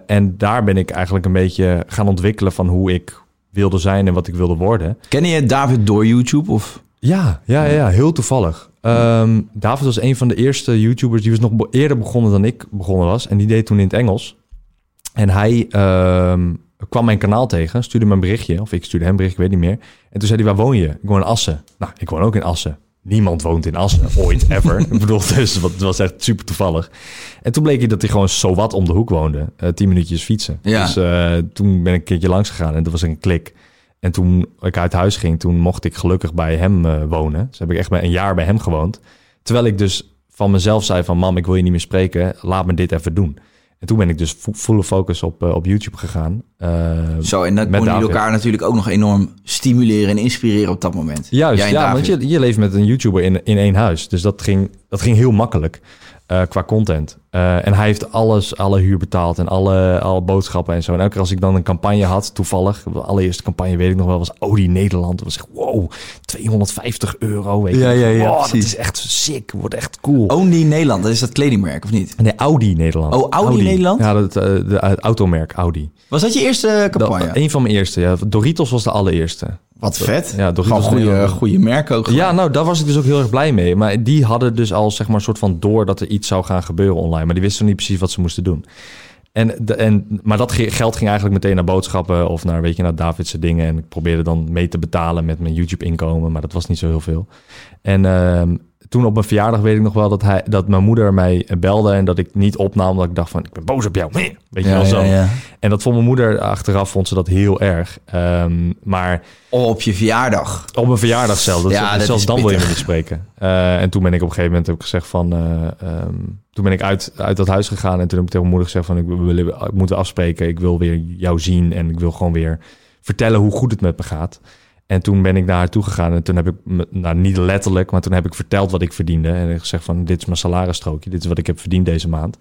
En daar ben ik eigenlijk een beetje gaan ontwikkelen van hoe ik wilde zijn en wat ik wilde worden. Ken je David door YouTube? Of? Ja, ja, ja, ja, heel toevallig. Ehm, David was een van de eerste YouTubers die was nog eerder begonnen dan ik begonnen was. En die deed toen in het Engels. En hij ehm, kwam mijn kanaal tegen, stuurde me een berichtje. Of ik stuurde hem een bericht, ik weet niet meer. En toen zei hij, waar woon je? Ik woon in Assen. Nou, ik woon ook in Assen. Niemand woont in Assen, ooit, ever. ik bedoel, dus wat- het was echt super toevallig. En toen bleek hij dat hij gewoon zo wat om de hoek woonde. eh, tien minuutjes fietsen. Ja. Dus eh, toen ben ik een keertje langs gegaan en dat was een klik. En toen ik uit huis ging, toen mocht ik gelukkig bij hem eh, wonen. Dus heb ik echt bij een jaar bij hem gewoond. Terwijl ik dus van mezelf zei van... mam, ik wil je niet meer spreken, laat me dit even doen. En toen ben ik dus vo- volle focus op, eh, op YouTube gegaan. Eh, Zo, en dat kon jullie David. elkaar natuurlijk ook nog enorm stimuleren en inspireren op dat moment. Juist, ja, David. want je, je leeft met een YouTuber in, in één huis. Dus dat ging, dat ging heel makkelijk eh, qua content. Eh, en hij heeft alles, alle huur betaald en alle, alle boodschappen en zo. En elke keer als ik dan een campagne had, toevallig... De allereerste campagne, weet ik nog wel, was Audi Nederland. Dat was echt, wow, 250 euro. Weet je. Ja, ja, ja, Wow, dat is echt sick, wordt echt cool. Only Nederland, dat is dat kledingmerk, of niet? Nee, Audi Nederland. Oh, Audi Nederland? Ja, dat, eh, de, het automerk Audi. Was dat je eerste campagne? Dat, een van mijn eerste, ja. Doritos was de allereerste. Wat vet. Ja, Doritos Gewoon goede, goede merk ook. Ja, nou, daar was ik dus ook heel erg blij mee. Maar die hadden dus al, zeg maar, een soort van door dat er iets zou gaan gebeuren online. Maar die wisten niet precies wat ze moesten doen. En, de, en, maar dat ge- geld ging eigenlijk meteen naar boodschappen of naar, weet je, naar Davidse dingen. En ik probeerde dan mee te betalen met mijn YouTube-inkomen, maar dat was niet zo heel veel. En ehm, toen op mijn verjaardag weet ik nog wel dat, hij, dat mijn moeder mij belde en dat ik niet opnam. Omdat ik dacht van, ik ben boos op jou. Weet je Ja, wel zo. ja, ja. En dat vond mijn moeder achteraf, vond ze dat heel erg. Ehm, maar op je verjaardag. op mijn verjaardag zelf, dat, Ja, dat zelfs dan wil je me niet spreken. Eh, en toen ben ik op een gegeven moment heb ik gezegd van... eh, ehm, toen ben ik uit, uit dat huis gegaan en toen heb ik tegen mijn moeder gezegd van... Ik, wil, ik moet afspreken, ik wil weer jou zien en ik wil gewoon weer vertellen hoe goed het met me gaat. En toen ben ik naar haar toe gegaan en toen heb ik, nou niet letterlijk, maar toen heb ik verteld wat ik verdiende. En gezegd van, dit is mijn salarisstrookje, dit is wat ik heb verdiend deze maand.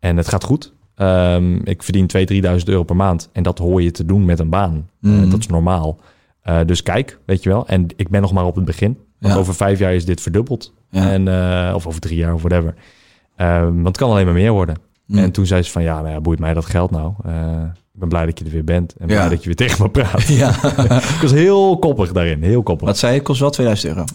En het gaat goed. Ehm, ik verdien 2.000, 3.000 euro per maand. En dat hoor je te doen met een baan. Eh, Mhm. dat is normaal. Eh, dus kijk, weet je wel. En ik ben nog maar op het begin. Want Ja. over vijf jaar is dit verdubbeld. Ja. En, eh, of over drie jaar of whatever. Ehm, want het kan alleen maar meer worden. Mm. En toen zei ze van, ja, nou ja, boeit mij dat geld nou. Eh, ik ben blij dat je er weer bent. En blij dat je weer tegen me praat. Ja. ik was heel koppig daarin. Heel koppig. Wat zei je? Kost wel 2000 euro.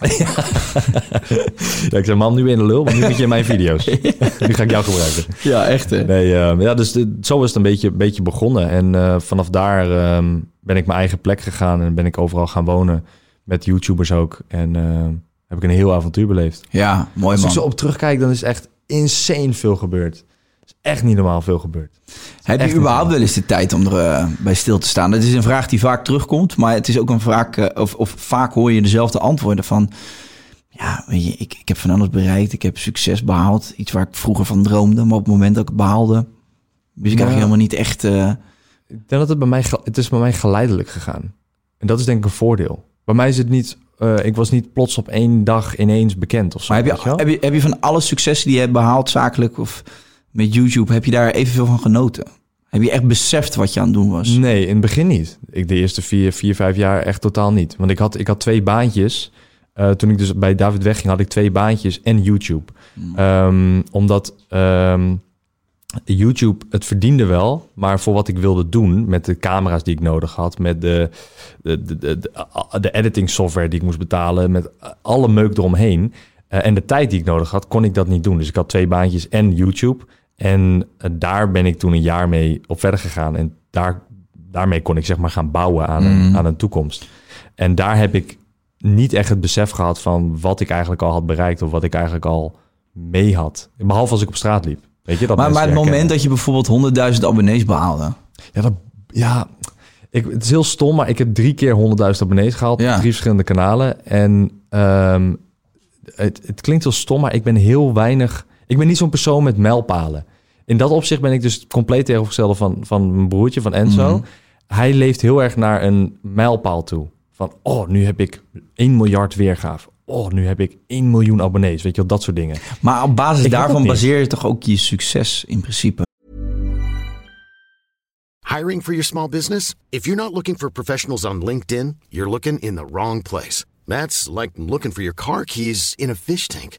Ja, ik zei, man, nu in de lul, want nu moet je in mijn video's. nu ga ik jou gebruiken. Ja, echt hè? Nee, eh, ja, dus zo is het een beetje, beetje begonnen. En eh, vanaf daar ehm, ben ik mijn eigen plek gegaan en ben ik overal gaan wonen. Met YouTubers ook. En eh, heb ik een heel avontuur beleefd. Ja, mooi Als ik man. zo op terugkijk, dan is echt insane veel gebeurd. Echt niet normaal veel gebeurd. Heb je überhaupt wel eens de tijd om er eh, bij stil te staan? Dat is een vraag die vaak terugkomt, maar het is ook een vraag, eh, of, of vaak hoor je dezelfde antwoorden van, ja, weet je, ik, ik heb van alles bereikt, ik heb succes behaald, iets waar ik vroeger van droomde, maar op het moment dat ik het behaalde, wist ik Ja. helemaal niet echt. eh, Ik denk dat het bij mij, het is bij mij geleidelijk gegaan. En dat is denk ik een voordeel. Bij mij is het niet, ik was niet plots op één dag ineens bekend of zo. maar heb je, wel? heb, je, heb je van alle successen die je hebt behaald, zakelijk of met YouTube, heb je daar evenveel van genoten? Heb je echt beseft wat je aan het doen was? Nee, in het begin niet. Ik de eerste vier, vier, vijf jaar echt totaal niet. Want ik had, ik had twee baantjes. Eh, toen ik dus bij David wegging, had ik twee baantjes en YouTube. Ehm, omdat ehm, YouTube, het verdiende wel, maar voor wat ik wilde doen met de camera's die ik nodig had, met de, de, de, de, de, de editing software die ik moest betalen, met alle meuk eromheen eh, en de tijd die ik nodig had, kon ik dat niet doen. Dus ik had twee baantjes en YouTube. En eh, daar ben ik toen een jaar mee op verder gegaan. En daar, daarmee kon ik zeg maar gaan bouwen aan een, aan een toekomst. En daar heb ik niet echt het besef gehad van wat ik eigenlijk al had bereikt of wat ik eigenlijk al mee had. Behalve als ik op straat liep. Weet je, dat Maar, maar het moment dat je bijvoorbeeld 100.000 abonnees behaalde, Ja, dat, ja ik, het is heel stom, maar ik heb drie keer 100.000 abonnees gehaald. Ja. op Drie verschillende kanalen. En ehm, het, het klinkt heel stom, maar ik ben heel weinig... Ik ben niet zo'n persoon met mijlpalen. In dat opzicht ben ik dus compleet tegenovergestelde van, van mijn broertje, van Enzo. Mhm. Hij leeft heel erg naar een mijlpaal toe. Van, oh, nu heb ik 1 miljard weergave. Oh, nu heb ik 1 miljoen abonnees. Weet je wel, dat soort dingen. Maar op basis Ik daarvan baseer je toch ook je succes in principe. Hiring for your small business? If you're not looking for professionals on LinkedIn, you're looking in the wrong place. That's like looking for your car keys in a fish tank.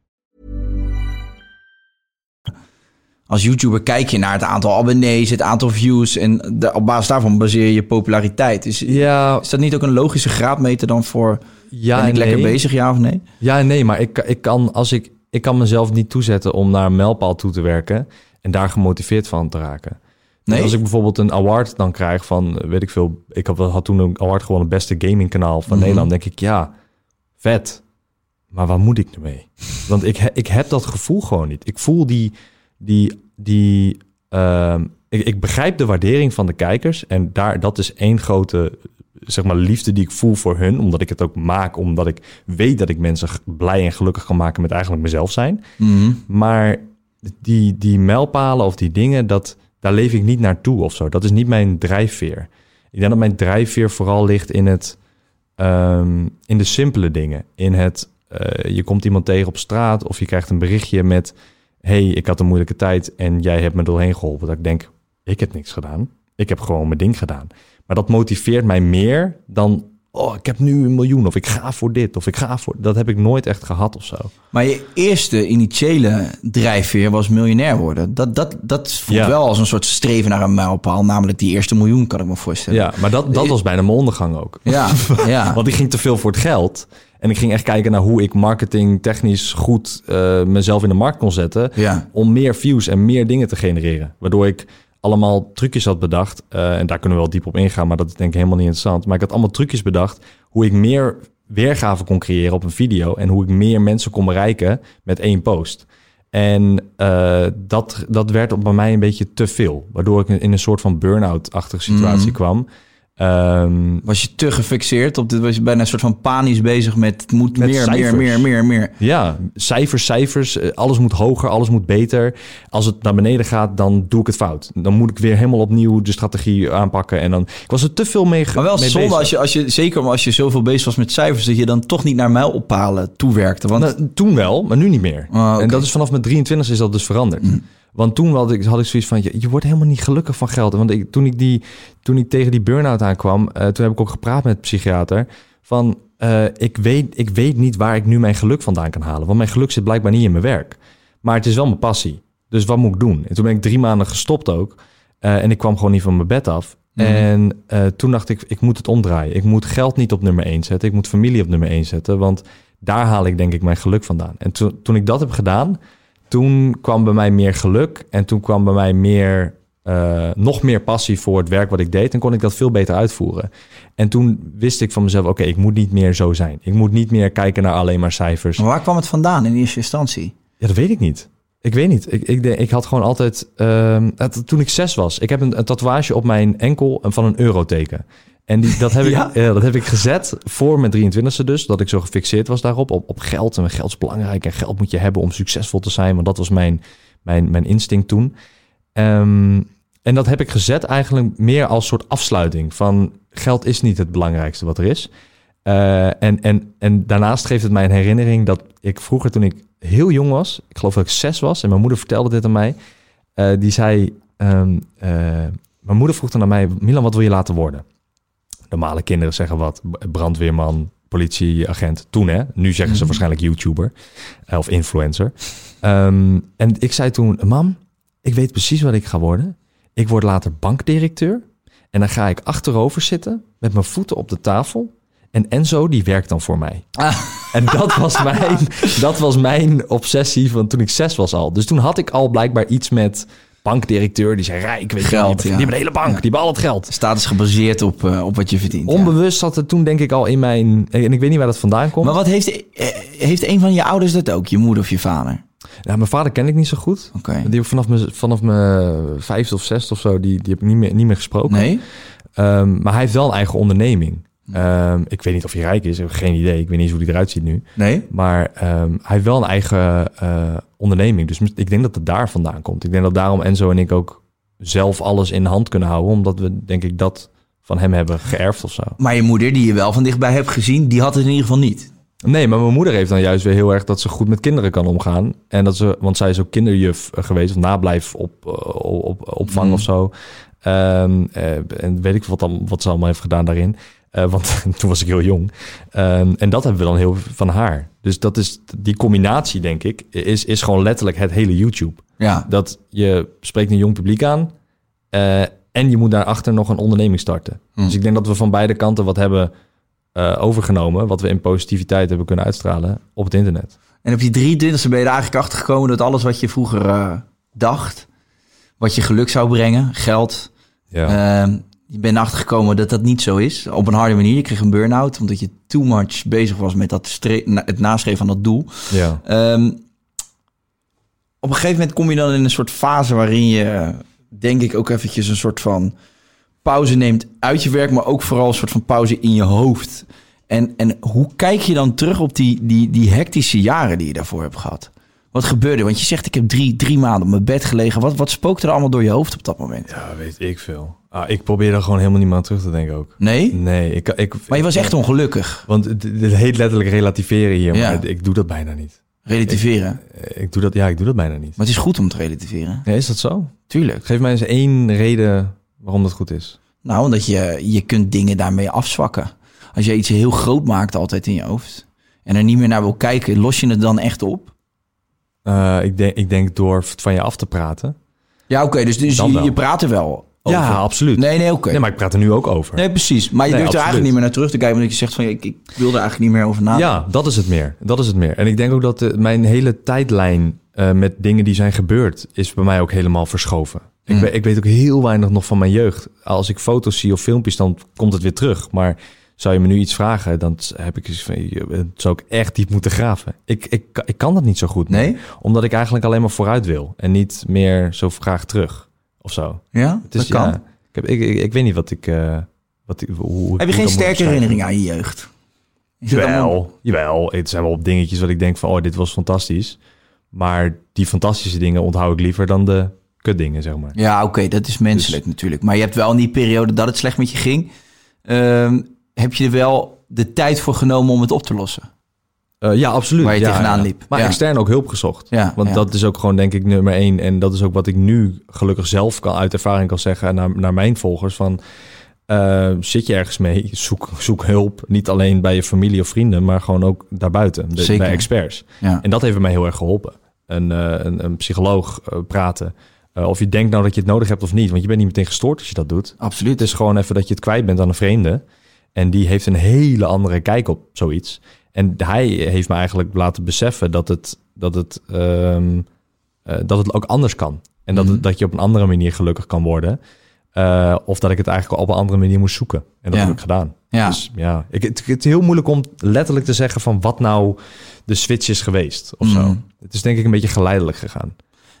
Als YouTuber kijk je naar het aantal abonnees, het aantal views en de, op basis daarvan baseer je je populariteit. Is, Ja, is dat niet ook een logische graadmeter dan voor ja ben ik lekker bezig, ja of nee? Ja nee, maar ik, ik, kan, als ik, ik kan mezelf niet toezetten om naar een mijlpaal toe te werken en daar gemotiveerd van te raken. Dus Nee? als ik bijvoorbeeld een award dan krijg van, weet ik veel, ik had, had toen een award gewonnen, beste gamingkanaal van Mhm. Nederland, denk ik, ja, vet. Maar waar moet ik ermee? Want ik, ik heb dat gevoel gewoon niet. Ik voel die, die, die ehm, ik, ik begrijp de waardering van de kijkers en daar, dat is één grote, zeg maar, liefde die ik voel voor hun, omdat ik het ook maak, omdat ik weet dat ik mensen blij en gelukkig kan maken met eigenlijk mezelf zijn. Mhm. Maar die, die mijlpalen of die dingen, dat, daar leef ik niet naartoe of zo. Dat is niet mijn drijfveer. Ik denk dat mijn drijfveer vooral ligt in, het, ehm, in de simpele dingen. In het, eh, je komt iemand tegen op straat of je krijgt een berichtje met... hey, ik had een moeilijke tijd en jij hebt me doorheen geholpen. Dat ik denk, ik heb niks gedaan. Ik heb gewoon mijn ding gedaan. Maar dat motiveert mij meer dan oh, ik heb nu een miljoen of ik ga voor dit of ik ga voor... Dat heb ik nooit echt gehad of zo. Maar je eerste initiële drijfveer was miljonair worden. Dat, dat, dat voelt Ja. wel als een soort streven naar een mijlpaal. Namelijk die eerste miljoen, kan ik me voorstellen. Ja, maar dat, dat was bijna mijn ondergang ook. Ja, ja. Want ik ging te veel voor het geld. En ik ging echt kijken naar hoe ik marketing technisch goed eh, mezelf in de markt kon zetten. Ja. Om meer views en meer dingen te genereren. Waardoor ik allemaal trucjes had bedacht. eh, en daar kunnen we wel diep op ingaan, maar dat is denk ik helemaal niet interessant. Maar ik had allemaal trucjes bedacht hoe ik meer weergave kon creëren op een video. En hoe ik meer mensen kon bereiken met één post. En eh, dat, dat werd op bij mij een beetje te veel. Waardoor ik in een soort van burn-out-achtige situatie Mhm. kwam. Ehm, Was je te gefixeerd op dit? Was je bijna een soort van panisch bezig met het moet Met meer, meer, cijfers. meer, meer, meer. Ja, cijfers, cijfers. eh, Alles moet hoger, alles moet beter. Als het naar beneden gaat, dan doe ik het fout. Dan moet ik weer helemaal opnieuw de strategie aanpakken. En dan ik was er te veel mee. Maar wel mee zonde bezig. als je, als je, zeker als je zoveel bezig was met cijfers, dat je dan toch niet naar mijloppalen toewerkte. Want Nou, toen wel, maar nu niet meer. Ah. Mm. En dat is vanaf mijn 23 is dat dus veranderd. Want toen had ik, had ik zoiets van, je, je wordt helemaal niet gelukkig van geld. Want ik, toen, ik die, toen ik tegen die burn-out aankwam, eh, toen heb ik ook gepraat met de psychiater. Van, eh, ik, weet, ik weet niet waar ik nu mijn geluk vandaan kan halen. Want mijn geluk zit blijkbaar niet in mijn werk. Maar het is wel mijn passie. Dus wat moet ik doen? En toen ben ik drie maanden gestopt ook. Eh, en ik kwam gewoon niet van mijn bed af. Mhm. En toen dacht ik, ik moet het omdraaien. Ik moet geld niet op nummer één zetten. Ik moet familie op nummer één zetten. Want daar haal ik denk ik mijn geluk vandaan. En toen ik dat heb gedaan, toen kwam bij mij meer geluk. En toen kwam bij mij meer, eh, nog meer passie voor het werk wat ik deed. En kon ik dat veel beter uitvoeren. En toen wist ik van mezelf, oké, ik moet niet meer zo zijn. Ik moet niet meer kijken naar alleen maar cijfers. maar waar kwam het vandaan in eerste instantie? Ja, dat weet ik niet. Ik weet niet. Ik, ik, denk- ik had gewoon altijd... ehm, toen ik zes was, ik heb een, een tatoeage op mijn enkel van een euroteken. En die, dat, heb ik, Ja? ja, dat heb ik gezet voor mijn 23e dus. Dat ik zo gefixeerd was daarop. Op, op geld. En geld is belangrijk. En geld moet je hebben om succesvol te zijn. Want dat was mijn, mijn, mijn instinct toen. Ehm, en dat heb ik gezet eigenlijk meer als soort afsluiting. Van geld is niet het belangrijkste wat er is. Eh, en, en, en daarnaast geeft het mij een herinnering dat ik vroeger toen ik heel jong was, ik geloof dat ik zes was, en mijn moeder vertelde dit aan mij. eh, die zei, ehm, eh, mijn moeder vroeg dan aan mij, Milan, wat wil je laten worden? Normale kinderen zeggen wat, brandweerman, politieagent, toen hè. Nu zeggen ze waarschijnlijk YouTuber eh, of influencer. Ehm, en ik zei toen, mam, ik weet precies wat ik ga worden. Ik word later bankdirecteur. En dan ga ik achterover zitten met mijn voeten op de tafel. En Enzo, die werkt dan voor mij. En dat was, mijn, dat was mijn obsessie van toen ik zes was al. Dus toen had ik al blijkbaar iets met bankdirecteur. Die zijn rijk, weet je. Geld, Die, ja. die hebben een hele bank, die hebben al het geld. Status gebaseerd op, eh, op wat je verdient. Onbewust zat het toen denk ik al in mijn... En ik weet niet waar dat vandaan komt. Maar wat heeft, eh, heeft een van je ouders dat ook? Je moeder of je vader? Ja, mijn vader ken ik niet zo goed. Oké. Die heb ik vanaf mijn, vanaf mijn vijfde of zesde of zo, die, die heb ik niet meer, niet meer gesproken. Nee? Ehm, maar hij heeft wel een eigen onderneming. Ehm, ik weet niet of hij rijk is, ik heb geen idee. Ik weet niet eens hoe hij eruit ziet nu. Nee? Maar ehm, hij heeft wel een eigen eh, onderneming. Dus ik denk dat het daar vandaan komt. Ik denk dat daarom Enzo en ik ook zelf alles in de hand kunnen houden. Omdat we, denk ik, dat van hem hebben geërfd of zo. Maar je moeder, die je wel van dichtbij hebt gezien, die had het in ieder geval niet. Nee, maar mijn moeder heeft dan juist weer heel erg dat ze goed met kinderen kan omgaan. En dat ze, want zij is ook kinderjuf geweest, of nablijf op, eh, op, opvang Mhm. of zo. Ehm, eh, en weet ik wat, dan, wat ze allemaal heeft gedaan daarin. Eh, want toen was ik heel jong. Ehm, en dat hebben we dan heel van haar. Dus dat is die combinatie, denk ik, is, is gewoon letterlijk het hele YouTube. Ja. Dat je spreekt een jong publiek aan. eh, en je moet daarachter nog een onderneming starten. Hm. Dus ik denk dat we van beide kanten wat hebben eh, overgenomen. Wat we in positiviteit hebben kunnen uitstralen op het internet. En op die 23e ben je er eigenlijk achter gekomen dat alles wat je vroeger dacht, wat je geluk zou brengen, geld, Ja. ehm, je bent erachter gekomen dat dat niet zo is. Op een harde manier. Je kreeg een burn-out omdat je too much bezig was met dat na- het nastreven van dat doel. ja. Ehm, op een gegeven moment kom je dan in een soort fase waarin je, denk ik, ook eventjes een soort van pauze neemt uit je werk, maar ook vooral een soort van pauze in je hoofd. En, en hoe kijk je dan terug op die, die, die hectische jaren die je daarvoor hebt gehad? Wat gebeurde? Want je zegt, ik heb drie, drie maanden op mijn bed gelegen. Wat, wat spookte er allemaal door je hoofd op dat moment? ja, weet ik veel. Ah, ik probeer er gewoon helemaal niet meer aan terug te denken ook. Nee? Nee, ik, ik, Maar je was echt ongelukkig. Want het, het heet letterlijk relativeren hier, Ja. maar ik doe dat bijna niet. Relativeren. Ik doe dat, ja, ik doe dat bijna niet. Maar het is goed om te relativeren. Ja, is dat zo? Tuurlijk. Geef mij eens één reden waarom dat goed is. Nou, omdat je, je kunt dingen daarmee afzwakken. als je iets heel groot maakt altijd in je hoofd en er niet meer naar wil kijken, los je het dan echt op? Eh, ik, denk, ik denk door van je af te praten. Ja, oké, dus, dus je, je praat er wel over. Ja, absoluut. Nee, nee, oké. Nee, maar ik praat er nu ook over. Nee, precies. Maar je Nee, durft er eigenlijk niet meer naar terug te kijken, omdat je zegt van, ik, ik wil er eigenlijk niet meer over nadenken. Ja, dat is het meer. Dat is het meer. En ik denk ook dat eh, mijn hele tijdlijn eh, met dingen die zijn gebeurd, is bij mij ook helemaal verschoven. Ik, Hmm. weet, ik weet ook heel weinig nog van mijn jeugd. Als ik foto's zie of filmpjes, dan komt het weer terug. Maar zou je me nu iets vragen, dan heb ik iets van, eh, het zou ik echt diep moeten graven. Ik, ik, ik kan dat niet zo goed. meer. Nee? Omdat ik eigenlijk alleen maar vooruit wil en niet meer zo graag terug of zo. Ja, Het is, dat kan. ja, ik, heb, ik, ik, ik weet niet wat ik. eh, wat hoe, Heb je geen sterke herinneringen aan je jeugd? Is Jawel, jawel. Het zijn wel dingetjes wat ik denk van, oh, dit was fantastisch. Maar die fantastische dingen onthoud ik liever dan de kutdingen, zeg maar. Ja, oké, dat is menselijk Dus- natuurlijk. Maar je hebt wel in die periode dat het slecht met je ging, ehm, heb je er wel de tijd voor genomen om het op te lossen. Eh, ja, absoluut. Waar je ja, tegenaan liep. Maar Ja. extern ook hulp gezocht. Ja, Want dat is ook gewoon, denk ik, nummer één. En dat is ook wat ik nu gelukkig zelf kan, uit ervaring kan zeggen naar, naar mijn volgers. Van, eh, zit je ergens mee, zoek, zoek hulp. Niet alleen bij je familie of vrienden, maar gewoon ook daarbuiten. Bij- Zeker. Bij experts. En dat heeft mij heel erg geholpen. Een, eh, een, een psycholoog praten. Of je denkt nou dat je het nodig hebt of niet. Want je bent niet meteen gestoord als je dat doet. Absoluut. Het is gewoon even dat je het kwijt bent aan een vreemde. En die heeft een hele andere kijk op zoiets. En hij heeft me eigenlijk laten beseffen dat het, dat het, ehm, eh, dat het ook anders kan. En dat, Mhm. het, dat je op een andere manier gelukkig kan worden. Eh, of dat ik het eigenlijk op een andere manier moest zoeken. En dat Ja. heb ik gedaan. Ja. Dus ja, ik, het, het is heel moeilijk om letterlijk te zeggen van wat nou de switch is geweest. Of Mhm. zo. Het is denk ik een beetje geleidelijk gegaan.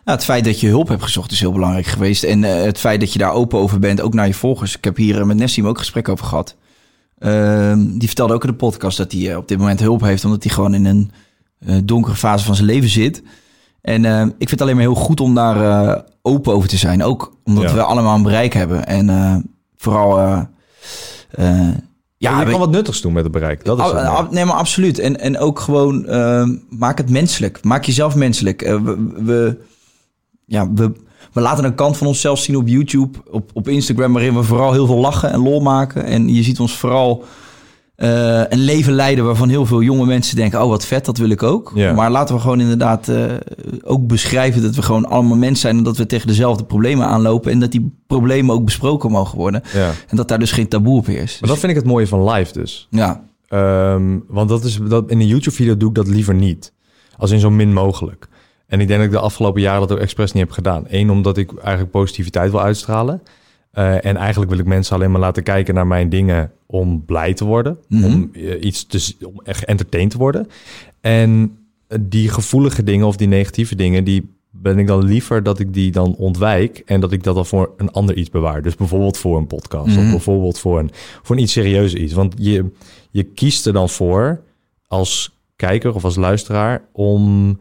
Nou, het feit dat je hulp hebt gezocht is heel belangrijk geweest. En eh, het feit dat je daar open over bent, ook naar je volgers. Ik heb hier met Nessim ook gesprek over gehad. Ehm, die vertelde ook in de podcast dat hij eh, op dit moment hulp heeft, omdat hij gewoon in een eh, donkere fase van zijn leven zit. En eh, ik vind het alleen maar heel goed om daar eh, open over te zijn. Ook omdat Ja. we allemaal een bereik hebben. En vooral. eh, Ja, je we- kan wat nuttigs doen met het bereik. Dat is Ab- ab- nee, maar absoluut. En, en ook gewoon ehm, maak het menselijk. Maak jezelf menselijk. We, we, ja, we, we laten een kant van onszelf zien op YouTube, op, op Instagram, waarin we vooral heel veel lachen en lol maken. En je ziet ons vooral eh, een leven leiden waarvan heel veel jonge mensen denken: oh, wat vet, dat wil ik ook. Ja. Maar laten we gewoon inderdaad eh, ook beschrijven dat we gewoon allemaal mensen zijn en dat we tegen dezelfde problemen aanlopen. En dat die problemen ook besproken mogen worden. ja. En dat daar dus geen taboe op heerst. Maar dat vind ik het mooie van live dus. ja, Ehm, want dat is, dat, in een YouTube-video doe ik dat liever niet. Als in zo min mogelijk. En ik denk dat ik de afgelopen jaren dat ook expres niet heb gedaan. Eén, omdat ik eigenlijk positiviteit wil uitstralen. Eh, en eigenlijk wil ik mensen alleen maar laten kijken naar mijn dingen om blij te worden. Mhm. Om eh, iets te, om echt entertained te worden. En eh, die gevoelige dingen of die negatieve dingen, die ben ik dan liever dat ik die dan ontwijk en dat ik dat dan voor een ander iets bewaar. Dus bijvoorbeeld voor een podcast of Mhm. bijvoorbeeld voor een, voor een iets serieus iets. Want je, je kiest er dan voor als kijker of als luisteraar om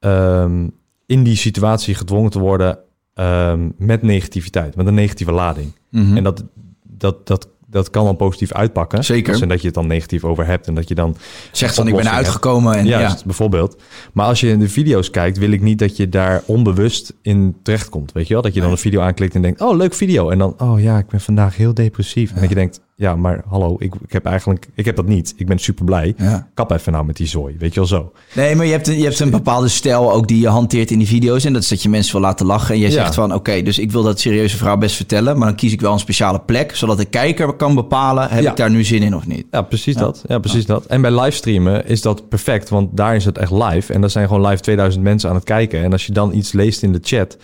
ehm, in die situatie gedwongen te worden ehm, met negativiteit, met een negatieve lading. Mhm. En dat, dat, dat, dat kan dan positief uitpakken. Zeker. Dus en dat je het dan negatief over hebt en dat je dan zegt van ik ben uitgekomen. En, ja, ja. bijvoorbeeld. Maar als je in de video's kijkt, wil ik niet dat je daar onbewust in terechtkomt. Weet je wel? Dat je dan een video aanklikt en denkt, oh, leuk video. En dan, oh ja, ik ben vandaag heel depressief. En dat je denkt, ja, maar hallo, ik, ik heb eigenlijk, ik heb dat niet. Ik ben super blij. Ja. Kap even nou met die zooi. Weet je wel zo. Nee, maar je hebt, een, je hebt een bepaalde stijl ook die je hanteert in die video's. En dat is dat je mensen wil laten lachen. En jij Ja. zegt van, oké, dus ik wil dat serieuze verhaal best vertellen. Maar dan kies ik wel een speciale plek. Zodat de kijker kan bepalen, heb Ja. ik daar nu zin in of niet? Ja, precies dat. Ja, precies dat. En bij livestreamen is dat perfect, want daar is het echt live. En daar zijn gewoon live 2000 mensen aan het kijken. En als je dan iets leest in de chat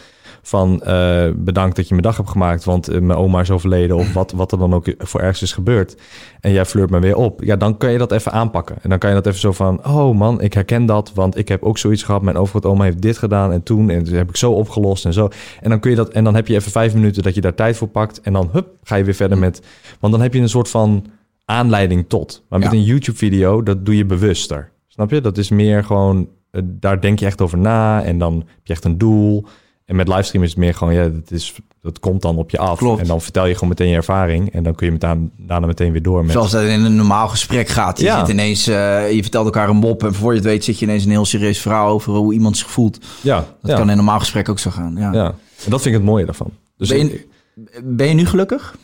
van eh, bedankt dat je mijn dag hebt gemaakt, want eh, mijn oma is overleden of wat, wat er dan ook voor ergens is gebeurd. En jij flirt me weer op. Ja, dan kan je dat even aanpakken. En dan kan je dat even zo van, oh man, ik herken dat, want ik heb ook zoiets gehad. Mijn overgrootoma heeft dit gedaan en toen en dat heb ik zo opgelost en zo. En dan kun je dat, en dan heb je even vijf minuten dat je daar tijd voor pakt. En dan hup, ga je weer verder met, want dan heb je een soort van aanleiding tot. Maar met Ja. een YouTube-video, dat doe je bewuster. Snap je? Dat is meer gewoon, eh, daar denk je echt over na en dan heb je echt een doel. En met livestream is het meer gewoon, ja, dat, is, dat komt dan op je af. Klopt. En dan vertel je gewoon meteen je ervaring en dan kun je met aan, daarna meteen weer door met... Zoals dat in een normaal gesprek gaat. Je, Ja. zit ineens, eh, je vertelt elkaar een mop. En voor je het weet zit je ineens een heel serieus verhaal over hoe iemand zich voelt. ja, Dat ja, kan in een normaal gesprek ook zo gaan. Ja. ja. En dat vind ik het mooie daarvan. Dus Ben je, ben je nu gelukkig?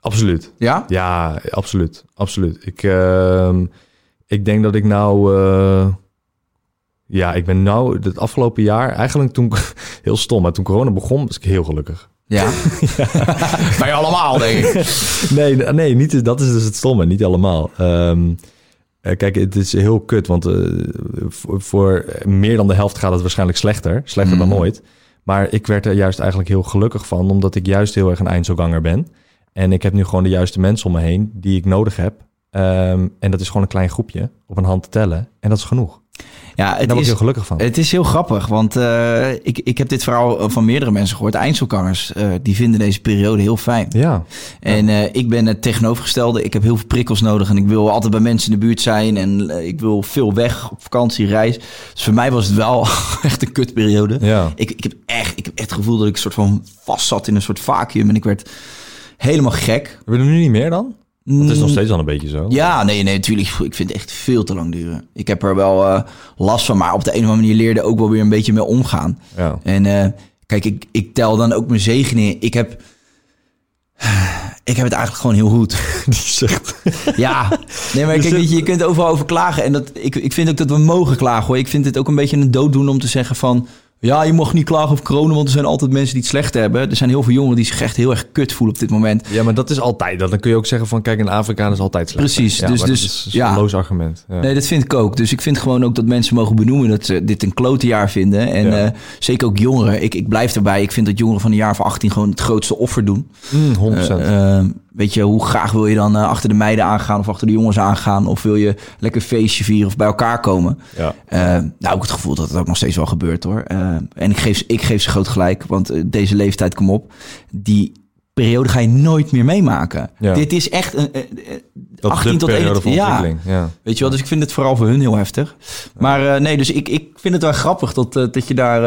Absoluut. Ja? Ja, absoluut. Absoluut. Ik, ehm, ik denk dat ik nou... eh, ja, ik ben nou het afgelopen jaar... Eigenlijk toen... Heel stom, maar toen corona begon was ik heel gelukkig. Ja. Bij allemaal, denk ik. Nee, nee niet, dat is dus het stomme. Niet allemaal. Ehm, eh, kijk, het is heel kut, want eh, voor, voor meer dan de helft gaat het waarschijnlijk slechter. Slechter dan Mhm. nooit. Maar ik werd er juist eigenlijk heel gelukkig van, omdat ik juist heel erg een eindselganger ben. En ik heb nu gewoon de juiste mensen om me heen die ik nodig heb. Ehm, en dat is gewoon een klein groepje op een hand te tellen. En dat is genoeg. Ja, het daar word ik is, heel gelukkig van. het is heel grappig, want eh, ik, ik heb dit verhaal van meerdere mensen gehoord. Eindselgangers, eh, die vinden deze periode heel fijn. Ja, En eh, ik ben het tegenovergestelde. Ik heb heel veel prikkels nodig en ik wil altijd bij mensen in de buurt zijn. En eh, ik wil veel weg op vakantie, reis. Dus voor mij was het wel echt een kutperiode. ja. Ik, ik, heb echt, ik heb echt het gevoel dat ik een soort van vast zat in een soort vacuüm. En ik werd helemaal gek. We er nu niet meer dan? Het is nog Mm, steeds al een beetje zo. Ja, nee, nee, natuurlijk. Ik vind het echt veel te lang duren. Ik heb er wel eh, last van, maar op de een of andere manier leerde ook wel weer een beetje mee omgaan. Ja. En eh, kijk, ik, ik tel dan ook mijn zegeningen. Ik heb, ik heb het eigenlijk gewoon heel goed. Die zegt. Ja, nee, maar kijk, weet je, je kunt overal over klagen. En dat, ik, ik vind ook dat we mogen klagen hoor. Ik vind het ook een beetje een dooddoen om te zeggen van... Ja, je mag niet klagen over corona, want er zijn altijd mensen die het slecht hebben. Er zijn heel veel jongeren die zich echt heel erg kut voelen op dit moment. Ja, maar dat is altijd. Dan kun je ook zeggen van, kijk, een Afrikaan is altijd slecht. Precies, Ja, dus- maar dus- dat is ja. een loos argument. Ja. Nee, dat vind ik ook. Dus ik vind gewoon ook dat mensen mogen benoemen dat ze dit een klote jaar vinden. En eh, zeker ook jongeren. Ik, ik blijf erbij. Ik vind dat jongeren van een jaar van 18 gewoon het grootste offer doen. Mm, 100%. Eh, eh, weet je, hoe graag wil je dan eh, achter de meiden aangaan of achter de jongens aangaan? Of wil je lekker feestje vieren of bij elkaar komen? ja. Eh, nou, ook het gevoel dat het ook nog steeds wel gebeurt hoor. Eh, en ik geef, ik geef ze groot gelijk, want deze leeftijd, kom op. Die periode ga je nooit meer meemaken. Ja. Dit is echt een, Dat 18 de tot periode van 21. Ja. Ja. Weet je wel, dus ik vind het vooral voor hun heel heftig. Maar nee, dus ik, ik vind het wel grappig dat, dat je daar,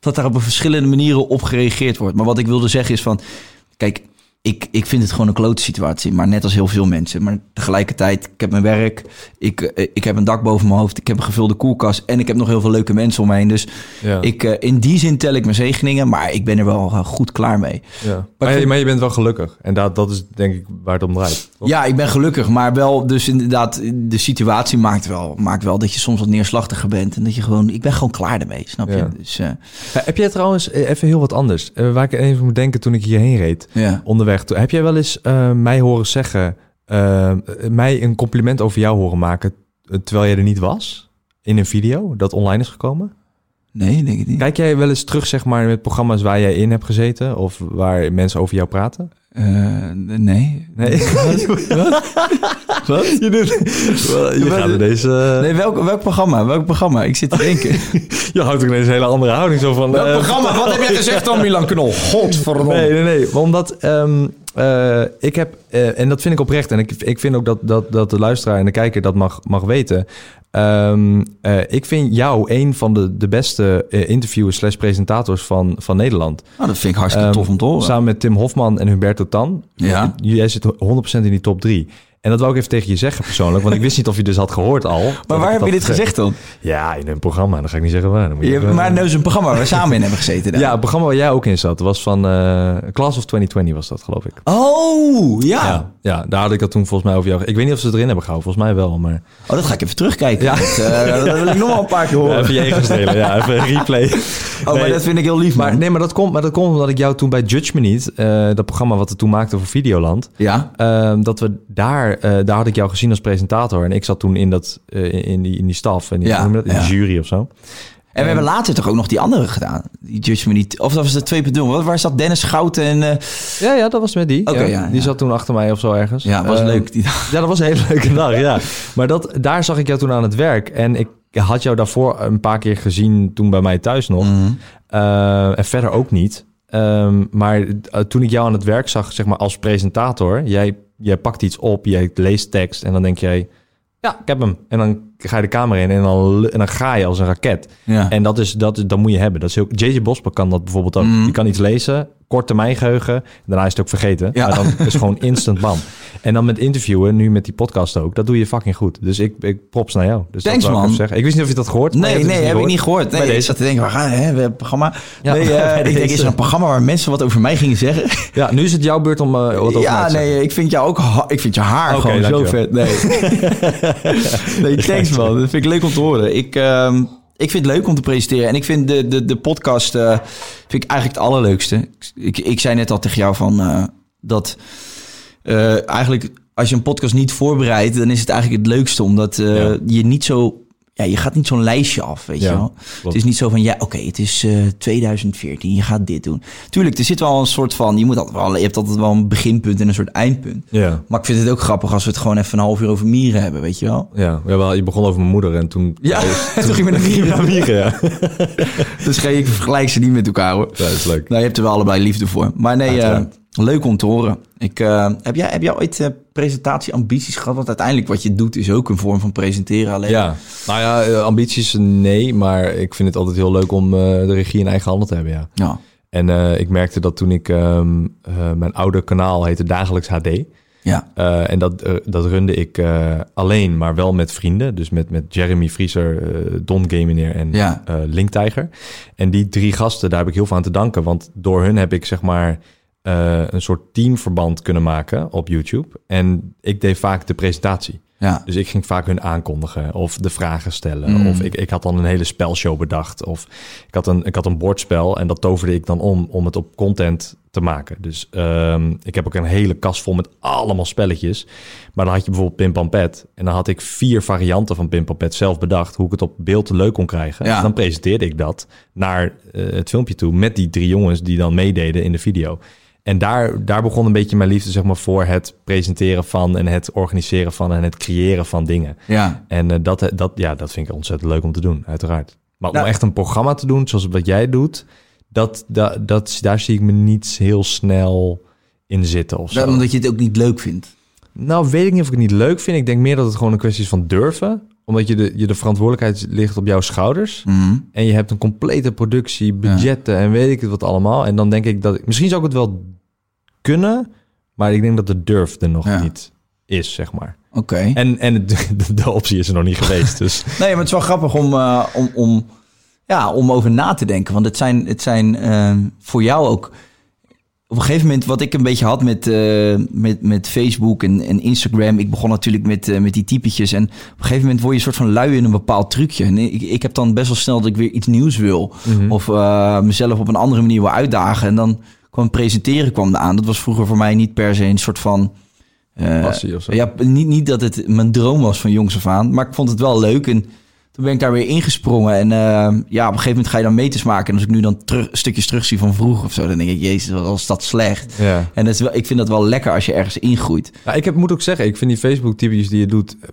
dat daar op verschillende manieren op gereageerd wordt. Maar wat ik wilde zeggen is van, kijk, ik, ik vind het gewoon een klote situatie. Maar net als heel veel mensen. Maar tegelijkertijd, ik heb mijn werk, ik, eh, ik heb een dak boven mijn hoofd, ik heb een gevulde koelkast en ik heb nog heel veel leuke mensen om me heen. Dus Ja. ik, eh, in die zin tel ik mijn zegeningen, maar ik ben er wel eh, goed klaar mee. ja. Maar, vind- maar je bent wel gelukkig. En dat, dat is denk ik waar het om draait. toch? Ja, ik ben gelukkig, maar wel dus inderdaad, de situatie maakt wel, maakt wel dat je soms wat neerslachtiger bent. En dat je gewoon, ik ben gewoon klaar ermee, snap je? Ja. Dus heb jij trouwens even heel wat anders? waar ik even moet denken toen ik hierheen reed. ja. Onderweg. Heb jij wel eens eh, mij horen zeggen... eh, mij een compliment over jou horen maken... eh, terwijl jij er niet was? In een video dat online is gekomen? Nee, denk ik niet. Kijk jij wel eens terug, zeg maar, met programma's waar jij in hebt gezeten? Of waar mensen over jou praten? Eh, nee. Nee. Wat? Je, doet, je gaat deze... Nee, welk, welk programma? Welk programma? Ik zit te denken. Je houdt ook ineens een hele andere houding zo van... eh, Wat heb jij gezegd dan, Milan Knol? Godverdomme. Nee, nee, nee. Omdat ehm, eh, ik heb, eh, en dat vind ik oprecht, en ik, ik vind ook dat, dat, dat de luisteraar en de kijker dat mag, mag weten. Ehm, eh, ik vind jou een van de, de beste interviewers slash presentators van, van Nederland. Nou, dat vind ik hartstikke Ehm, tof om te horen. Samen met Tim Hofman en Humberto Tan. Ja. Jij zit 100% in die top 3. En dat wou ik even tegen je zeggen persoonlijk, want ik wist niet of je dus had gehoord al. dat maar waar heb dat je dit gezegd dan? Ja, in een programma. Dan ga ik niet zeggen waar. Dan moet je Je, even- maar nou is een programma waar we samen in hebben gezeten. dan. ja, het programma waar jij ook in zat, was van eh, Class of 2020 was dat, geloof ik. Oh, ja. Ja, ja, daar had ik het toen volgens mij over jou. Ik weet niet of ze het erin hebben gehouden, volgens mij wel. Maar Oh, dat ga ik even terugkijken. Ja. Dat, eh, dat wil ik nog wel een paar keer ja, horen. even je delen. Ja, even een replay. oh, maar dat vind ik heel lief, Maar nee, maar dat komt, maar dat komt omdat ik jou toen bij Judge Me Niet, eh, dat programma wat we toen maakten voor Videoland, Ja? eh, dat we daar, eh, daar had ik jou gezien als presentator en ik zat toen in dat, eh, in die, in die staf en die, Ja, dat? in ja. de jury of zo. En we hebben later toch ook nog die andere gedaan. Die Judge Me niet. Of dat was de 2.0. Wat- Waar zat Dennis Schouten en... eh, Ja, ja, dat was met die. Oké, ja. ja, die ja. zat toen achter mij of zo ergens. ja, was Eh, leuk. Die, Ja, dat was een hele leuke dag, ja. Maar dat, daar zag ik jou toen aan het werk. En ik had jou daarvoor een paar keer gezien toen bij mij thuis nog. Eh, en verder ook niet. Ehm, maar eh, toen ik jou aan het werk zag, zeg maar als presentator... Jij, jij pakt iets op, jij leest tekst en dan denk jij... Ja, ik heb hem. En dan ga je de kamer in en dan, en dan ga je als een raket. ja. En dat, is, dat, is- dat moet je hebben. Dat is heel, JJ Bosper kan dat bijvoorbeeld ook. Mhm. Die kan iets lezen, kort termijn geheugen. Daarna is het ook vergeten. Ja. Maar dan is het gewoon instant bam. En dan met interviewen, nu met die podcast ook, dat doe je fucking goed. Dus ik, ik props naar jou. Dus Thanks, dat ik man. zeggen. Ik wist niet of je dat gehoord Nee, nee, heb ik niet gehoord. Nee, ik zat te denken, waar gaan hè? We hebben een programma. Ja, nee, eh, ik denk, is er een programma waar mensen wat over mij gingen zeggen? Ja, nu is het jouw beurt om eh, wat over mij ja, te zeggen. nee, ik vind jou ook, ik vind je haar gewoon zo vet. Nee, nee thanks man. Dat vind ik leuk om te horen. Ik, ehm, ik vind het leuk om te presenteren. En ik vind de, de, de podcast eh, vind ik eigenlijk het allerleukste. Ik, ik zei net al tegen jou van eh, dat eh, eigenlijk als je een podcast niet voorbereidt, dan is het eigenlijk het leukste. Omdat Ja. je niet zo... Ja, je gaat niet zo'n lijstje af, weet Ja, je wel. Het is niet zo van, ja, oké, het is eh 2014, je gaat dit doen. Tuurlijk, er zit wel een soort van... Je, moet altijd wel, je hebt altijd wel een beginpunt en een soort eindpunt. Ja, Maar ik vind het ook grappig als we het gewoon even een half uur over mieren hebben, weet je wel? ja. Jawel, je begon over mijn moeder en toen... Ja, toen ging we naar mieren. Ja, mieren, ja. Dus geen, ik vergelijk ze niet met elkaar, hoor. Ja, dat is leuk. Nou, je hebt er wel allebei liefde voor. Maar nee, eh, leuk om te horen. Ik, eh, heb, jij, heb jij ooit eh, presentatieambities gehad? Want uiteindelijk wat je doet is ook een vorm van presenteren. Alleen Ja, nou ja, eh, ambities nee, maar ik vind het altijd heel leuk om eh, de regie in eigen handen te hebben, ja. Ja. En eh, ik merkte dat toen ik ehm, eh, mijn oude kanaal heette Dagelijks HD. Ja. En dat, dat runde ik alleen, maar wel met vrienden. Dus met, met Jeremy Vriezer, Don Gamineer en Ja. Link Tiger. En die drie gasten, daar heb ik heel veel aan te danken. Want door hun heb ik zeg maar eh, een soort teamverband kunnen maken op YouTube. En ik deed vaak de presentatie. Ja. Dus ik ging vaak hun aankondigen of de vragen stellen. Mm. Of ik, ik had dan een hele spelshow bedacht. Of ik had, een, ik had een bordspel en dat toverde ik dan om om het op content te maken. Dus ehm, ik heb ook een hele kast vol met allemaal spelletjes. Maar dan had je bijvoorbeeld Pim Pam Pet. En dan had ik vier varianten van Pim Pam Pet zelf bedacht. Hoe ik het op beeld leuk kon krijgen. Ja. En dan presenteerde ik dat naar eh, het filmpje toe. Met die drie jongens die dan meededen in de video. En daar, daar begon een beetje mijn liefde zeg maar, voor het presenteren van... en het organiseren van en het creëren van dingen. Ja. En eh, dat, dat, ja, dat vind ik ontzettend leuk om te doen, uiteraard. Maar Nou- om echt een programma te doen, zoals wat jij doet... Dat, dat, dat, daar zie ik me niet heel snel in zitten of zo. Omdat je het ook niet leuk vindt. Nou, weet ik niet of ik het niet leuk vind. Ik denk meer dat het gewoon een kwestie is van durven. Omdat je de, je de verantwoordelijkheid ligt op jouw schouders. Mhm. En je hebt een complete productie, budgetten en weet ik het wat allemaal. En dan denk ik dat... ik- Misschien zou ik het wel kunnen... maar ik denk dat de durf er nog Ja. niet is, zeg maar. Oké. En, en de, de optie is er nog niet geweest, dus... Nee, maar het is wel grappig om, eh, om, om, ja, om over na te denken. Want het zijn, het zijn eh, voor jou ook... Op een gegeven moment, wat ik een beetje had met, eh, met, met Facebook en, en Instagram. Ik begon natuurlijk met, eh, met die typetjes. En op een gegeven moment word je een soort van lui in een bepaald trucje. En ik, ik heb dan best wel snel dat ik weer iets nieuws wil. Of eh, mezelf op een andere manier wil uitdagen. En dan kwam presenteren kwam eraan. Dat was vroeger voor mij niet per se een soort van... Passie of zo. ja, niet, niet dat het mijn droom was van jongs af aan, maar ik vond het wel leuk. En toen ben ik daar weer ingesprongen. En eh, ja, op een gegeven moment ga je dan meters maken. En als ik nu dan terug, stukjes terug zie van vroeger of zo, dan denk ik, jezus, wat was dat slecht. Ja. En dat is wel, ik vind dat wel lekker als je ergens ingroeit. Ja, ik heb, moet ook zeggen, ik vind die Facebook-typetjes die je doet... eh,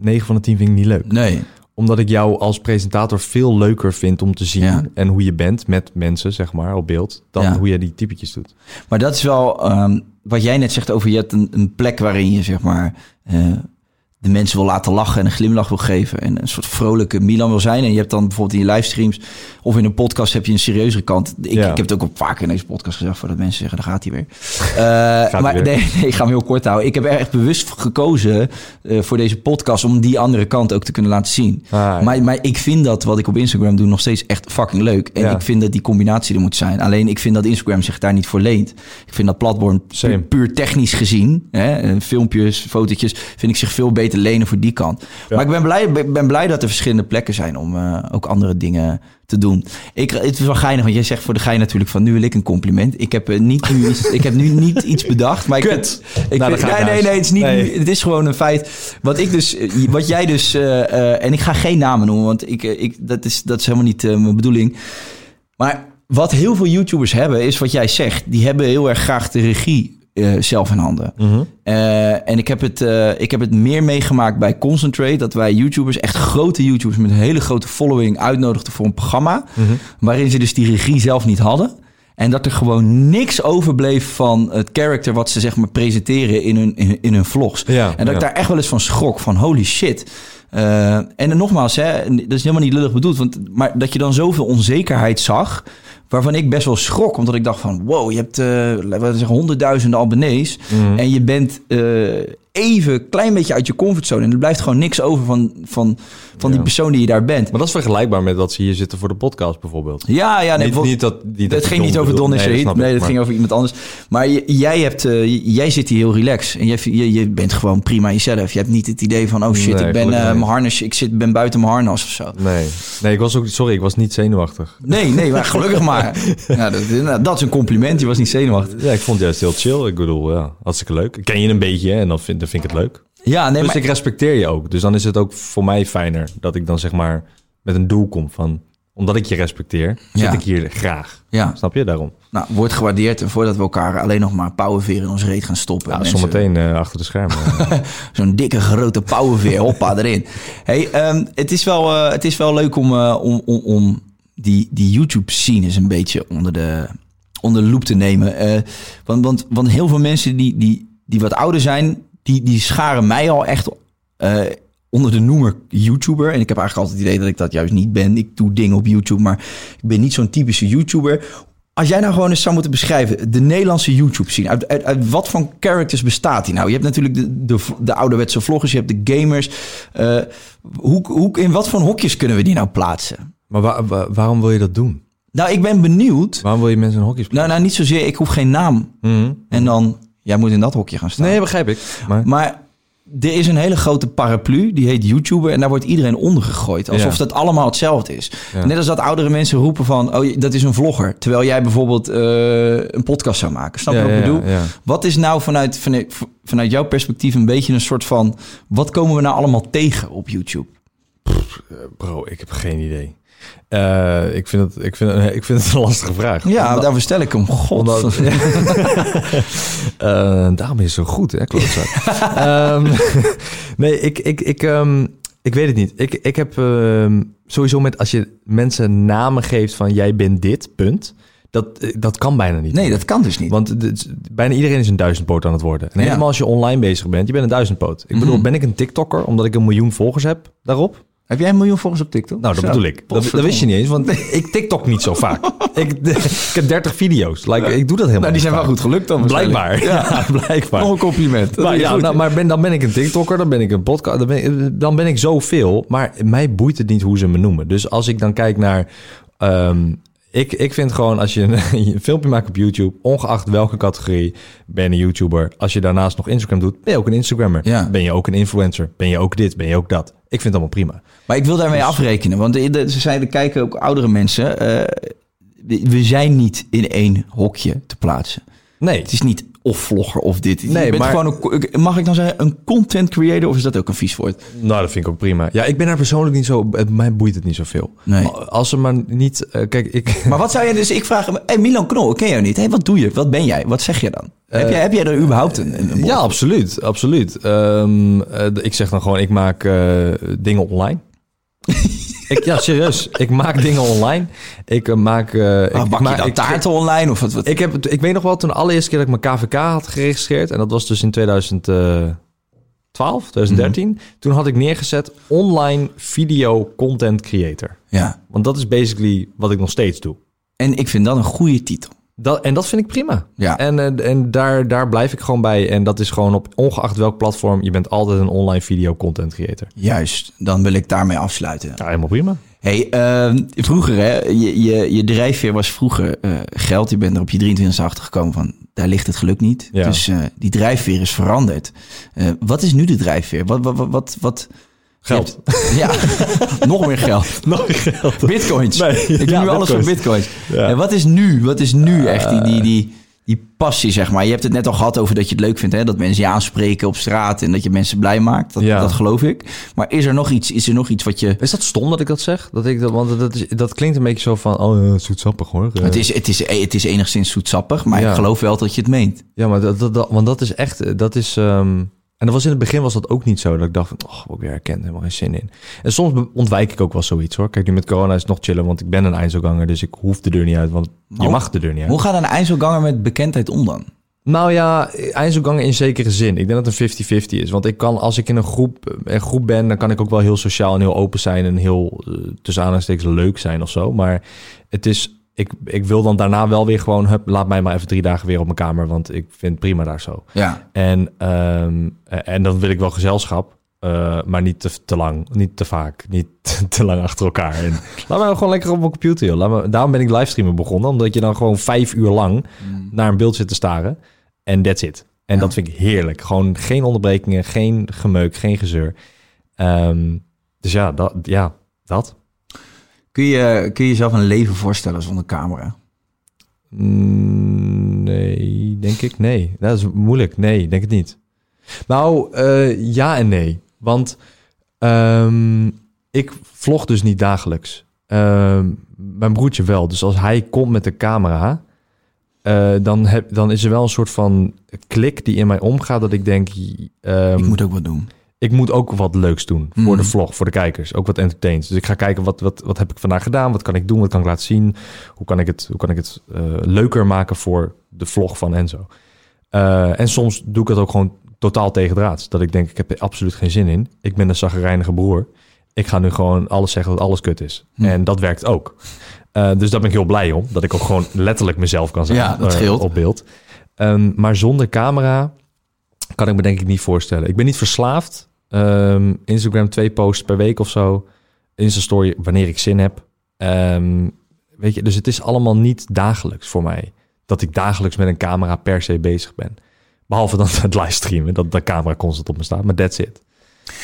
9 van de 10 vind ik niet leuk. Nee. Omdat ik jou als presentator veel leuker vind om te zien... Ja. en hoe je bent met mensen, zeg maar, op beeld... dan Ja. hoe je die typetjes doet. Maar dat is wel ehm, wat jij net zegt over je hebt een, een plek waarin je zeg maar eh, de mensen wil laten lachen en een glimlach wil geven en een soort vrolijke Milan wil zijn. En je hebt dan bijvoorbeeld in je livestreams of in een podcast heb je een serieuzere kant. Ik, Ja. ik heb het ook op vaker in deze podcast gezegd voordat mensen zeggen, daar gaat hij weer. Eh, maar weer. nee, nee, ik ga hem heel kort houden. Ik heb echt bewust gekozen eh, voor deze podcast om die andere kant ook te kunnen laten zien. Ah, ja. Maar, maar ik vind dat wat ik op Instagram doe nog steeds echt fucking leuk. En Ja. ik vind dat die combinatie er moet zijn. Alleen ik vind dat Instagram zich daar niet voor leent. Ik vind dat platform puur technisch gezien, hè, eh, filmpjes, fotootjes, vind ik zich veel beter lenen voor die kant. Maar ik ben blij, ben- blij dat er verschillende plekken zijn om eh, ook andere dingen te doen. Ik, het is wel geinig, want jij zegt voor de gein natuurlijk van nu wil ik een compliment. Ik heb, eh, niet, nu iets, ik heb nu niet iets bedacht. Maar ik, Nou, vind- ik nee, nee, nee, het is niet. Nee. Het is gewoon een feit. Wat ik dus, eh, wat jij dus, en ik ga geen namen noemen, want ik, ik, dat, is, dat is helemaal niet mijn bedoeling. Maar wat heel veel YouTubers hebben, is wat jij zegt. Die hebben heel erg graag de regie eh, zelf in handen. Mhm. Eh, en ik heb, het, eh, ik heb het meer meegemaakt bij Concentrate. Dat wij YouTubers, echt grote YouTubers met een hele grote following, uitnodigden voor een programma. Mhm. Waarin ze dus die regie zelf niet hadden. En dat er gewoon niks overbleef van het character wat ze zeg maar presenteren in hun, in, in hun vlogs. Ja, en dat ja. ik daar echt wel eens van schrok. Van holy shit. En nogmaals, hè, dat is helemaal niet lullig bedoeld. Want, maar dat je dan zoveel onzekerheid zag. Waarvan ik best wel schrok. Omdat ik dacht van, wow, je hebt, eh laten we zeggen, honderdduizenden abonnees. Mhm. En je bent eh, even een klein beetje uit je comfortzone. En er blijft gewoon niks over van, van, van die persoon die je daar bent. Maar dat is vergelijkbaar met dat ze hier zitten voor de podcast bijvoorbeeld. Ja, ja, nee, niet, niet dat, niet dat het ging niet over. Don en Nee, dat Nee, dat maar- ging over iemand anders. Maar jij, hebt, eh, jij zit hier heel relaxed. En je, je, je bent gewoon prima jezelf. Je hebt niet het idee van... oh shit, Nee, ik ben eh, mijn harnas, ik zit, ben buiten mijn harnas of zo. Nee. nee, ik was ook... Sorry, ik was niet zenuwachtig. Nee, nee, maar gelukkig maar. Ja, dat, nou, dat is een compliment. Je was niet zenuwachtig. Ja, ik vond het juist heel chill. Ik bedoel, ja, hartstikke leuk. Ik ken je een beetje hè, en dan vind, dan vind ik het leuk. Ja, nee, dus maar... ik respecteer je ook. Dus dan is het ook voor mij fijner dat ik dan zeg maar met een doel kom van... Omdat ik je respecteer, zit Ja. ik hier graag. Ja, Snap je? Daarom. nou, wordt gewaardeerd. Voordat we elkaar alleen nog maar pauwenveer in ons reet gaan stoppen. Ja, Mensen- zometeen eh, achter de schermen. Zo'n dikke grote pauwenveer, hoppa, erin. Hey, ehm, het, is wel, eh, het is wel leuk om, eh, om, om, om die, die YouTube-scene eens een beetje onder de, onder de loep te nemen. Want, want, want heel veel mensen die, die, die wat ouder zijn, die, die scharen mij al echt eh, onder de noemer YouTuber. En ik heb eigenlijk altijd het idee dat ik dat juist niet ben. Ik doe dingen op YouTube, maar ik ben niet zo'n typische YouTuber. Als jij nou gewoon eens zou moeten beschrijven, de Nederlandse YouTube scene, uit, uit, uit wat voor characters bestaat die nou? Je hebt natuurlijk de, de, de ouderwetse vloggers, je hebt de gamers. Eh, hoe, hoe, in wat voor hokjes kunnen we die nou plaatsen? maar wa- wa- waarom wil je dat doen? Nou, ik ben benieuwd. Waarom wil je mensen in hokjes Nou, nou niet zozeer, ik hoef geen naam. Mhm. En dan, jij moet in dat hokje gaan staan. Nee, begrijp ik. Maar, Maar er is een hele grote paraplu, die heet YouTuber. En daar wordt iedereen onder gegooid. Alsof Ja. dat allemaal hetzelfde is. Ja. Net als dat oudere mensen roepen van... oh, dat is een vlogger. Terwijl jij bijvoorbeeld eh, een podcast zou maken. Snap je Ja, wat ik bedoel? Wat is nou vanuit, vanuit, vanuit jouw perspectief een beetje een soort van... wat komen we nou allemaal tegen op YouTube? bro, ik heb geen idee. Eh, ik, vind het, ik, vind ik vind het een lastige vraag. Ja, Omdat- daarvoor stel ik hem. God. Omdat, Eh, daarom is het zo goed, hè, klootzak. Ehm, nee, ik, ik, ik, ehm, ik weet het niet. Ik, ik heb ehm, sowieso met als je mensen namen geeft van jij bent dit, punt. Dat, dat kan bijna niet. Nee, dat kan dus niet. Want bijna iedereen is een duizendpoot aan het worden. En Ja. helemaal als je online bezig bent, je bent een duizendpoot. Ik bedoel, Mhm. ben ik een TikToker omdat ik een miljoen volgers heb daarop? Heb jij een miljoen volgers op TikTok? Nou, dat Zo. bedoel ik. Dat, dat wist je niet eens, want ik TikTok niet zo vaak. ik, ik heb 30 video's. Like, ik doe dat helemaal Nou, die zijn wel goed gelukt dan. Blijkbaar. Ja, blijkbaar. Nog een compliment. Maar ja, nou, maar ben, dan ben ik een TikToker, dan ben ik een podcast, dan ben ik, dan ben ik zoveel. Maar mij boeit het niet hoe ze me noemen. Dus als ik dan kijk naar... ehm, ik, ik vind gewoon, als je een, een filmpje maakt op YouTube, ongeacht welke categorie, ben je een YouTuber. Als je daarnaast nog Instagram doet, ben je ook een Instagrammer. Ja. Ben je ook een influencer. Ben je ook dit, ben je ook dat. Ik vind het allemaal prima. Maar ik wil daarmee afrekenen, want ze zeiden, kijken ook oudere mensen. eh, we zijn niet in één hokje te plaatsen. Nee, Het is niet of vlogger of dit. Nee, je bent maar- gewoon een, mag ik dan zeggen, een content creator of is dat ook een vies woord? Nou, dat vind ik ook prima. Ja, ik ben daar persoonlijk niet zo... Mij boeit het niet zoveel. Nee. Als ze maar niet... eh, kijk, ik... Maar wat zou je dus, ik vraag hem, hey Milan Knol, ik ken jou niet. Hey, wat doe je? Wat ben jij? Wat zeg je dan? heb, jij, heb jij er überhaupt een, Ja, absoluut. absoluut. Ehm, eh, ik zeg dan gewoon, ik maak eh, dingen online. ik, ja, serieus. Ik maak dingen online. Ik eh, maak... eh, Maar ik, bak je dan taarten online? Of wat, wat? Ik, heb, ik weet nog wel, toen de allereerste keer dat ik mijn KVK had geregistreerd... en dat was dus in 2012, 2013... Mhm. toen had ik neergezet online video content creator. ja. Want dat is basically wat ik nog steeds doe. En ik vind dat een goede titel. Dat, en dat vind ik prima. Ja. En, eh, en daar, daar blijf ik gewoon bij. En dat is gewoon op ongeacht welk platform, je bent altijd een online video content creator. Juist, dan wil ik daarmee afsluiten. Ja, helemaal prima. Hey, ehm, vroeger, hè, je, je, je drijfveer was vroeger eh, geld. Je bent er op je 23 achter gekomen van, daar ligt het geluk niet. Ja. Dus eh, die drijfveer is veranderd. Wat is nu de drijfveer? Wat, wat, wat, wat Geld. Ja, nog meer geld. Nog geld. Bitcoins. Nee, ik doe ja, nu alles voor bitcoins. Ja. En wat is nu? Wat is nu echt die, die, die, die passie, zeg maar? Je hebt het net al gehad over dat je het leuk vindt, hè? Dat mensen je aanspreken op straat en dat je mensen blij maakt. Dat, Ja. dat geloof ik. Maar is er nog iets, is er nog iets wat je... Is dat stom dat ik dat zeg? Dat ik dat, want dat, is, dat klinkt een beetje zo van, oh, ja, zoetsappig hoor. Eh, Het is, het, is, het is enigszins zoetsappig, maar Ja. ik geloof wel dat je het meent. Ja, maar dat, dat, dat- want dat is echt, eh, dat is... ehm, en dat was in het begin was dat ook niet zo. Dat ik dacht oh, word ik weer herkend, helemaal geen zin in. En soms ontwijk ik ook wel zoiets hoor. Kijk, nu met corona is het nog chillen, want ik ben een eindselganger. Dus ik hoef de deur niet uit, want je mag de deur niet uit. Hoe gaat een IJsselganger met bekendheid om dan? Nou ja, eindselgangen in zekere zin. Ik denk dat het een 50-50 is. Want ik kan, als ik in een groep, een groep ben, dan kan ik ook wel heel sociaal en heel open zijn en heel, eh, tussen aanhalingstekens, leuk zijn of zo. Maar het is, ik, ik wil dan daarna wel weer gewoon... Hup, laat mij maar even drie dagen weer op mijn kamer... want ik vind het prima daar zo. Ja. En, ehm, en dan wil ik wel gezelschap... eh, maar niet te, te lang, niet te vaak, niet te lang achter elkaar. En laat me gewoon lekker op mijn computer, joh. Laat me, daarom ben ik livestreamen begonnen. Omdat je dan gewoon vijf uur lang naar een beeld zit te staren. En that's it. En Ja. dat vind ik heerlijk. Gewoon geen onderbrekingen, geen gemeuk, geen gezeur. Ehm, dus ja, dat, ja, dat. Kun je, kun je jezelf een leven voorstellen zonder camera? Mm, Nee, denk ik. Nee, dat is moeilijk. Nee, denk het niet. Nou, eh, ja en nee. Want ehm, ik vlog dus niet dagelijks. Ehm, mijn broertje wel. Dus als hij komt met de camera, eh, dan, heb, dan is er wel een soort van klik die in mij omgaat dat ik denk, ehm, ik moet ook wat doen. Ik moet ook wat leuks doen voor Mm. de vlog, voor de kijkers. Ook wat entertains. Dus ik ga kijken, wat, wat, wat heb ik vandaag gedaan? Wat kan ik doen? Wat kan ik laten zien? Hoe kan ik het, hoe kan ik het eh, leuker maken voor de vlog van Enzo? Eh, en soms doe ik het ook gewoon totaal tegendraads. Dat ik denk, ik heb er absoluut geen zin in. Ik ben een zagrijnige broer. Ik ga nu gewoon alles zeggen dat alles kut is. Hm. En dat werkt ook. Eh, dus daar ben ik heel blij om. Dat ik ook gewoon letterlijk mezelf kan zijn Ja, dat op beeld. Ehm, maar zonder camera kan ik me denk ik niet voorstellen. Ik ben niet verslaafd. Ehm, Instagram twee posts per week of zo. Insta-story wanneer ik zin heb. Ehm, weet je, dus het is allemaal niet dagelijks voor mij. Dat ik dagelijks met een camera per se bezig ben. Behalve dan het livestreamen, dat de camera constant op me staat. Maar that's it.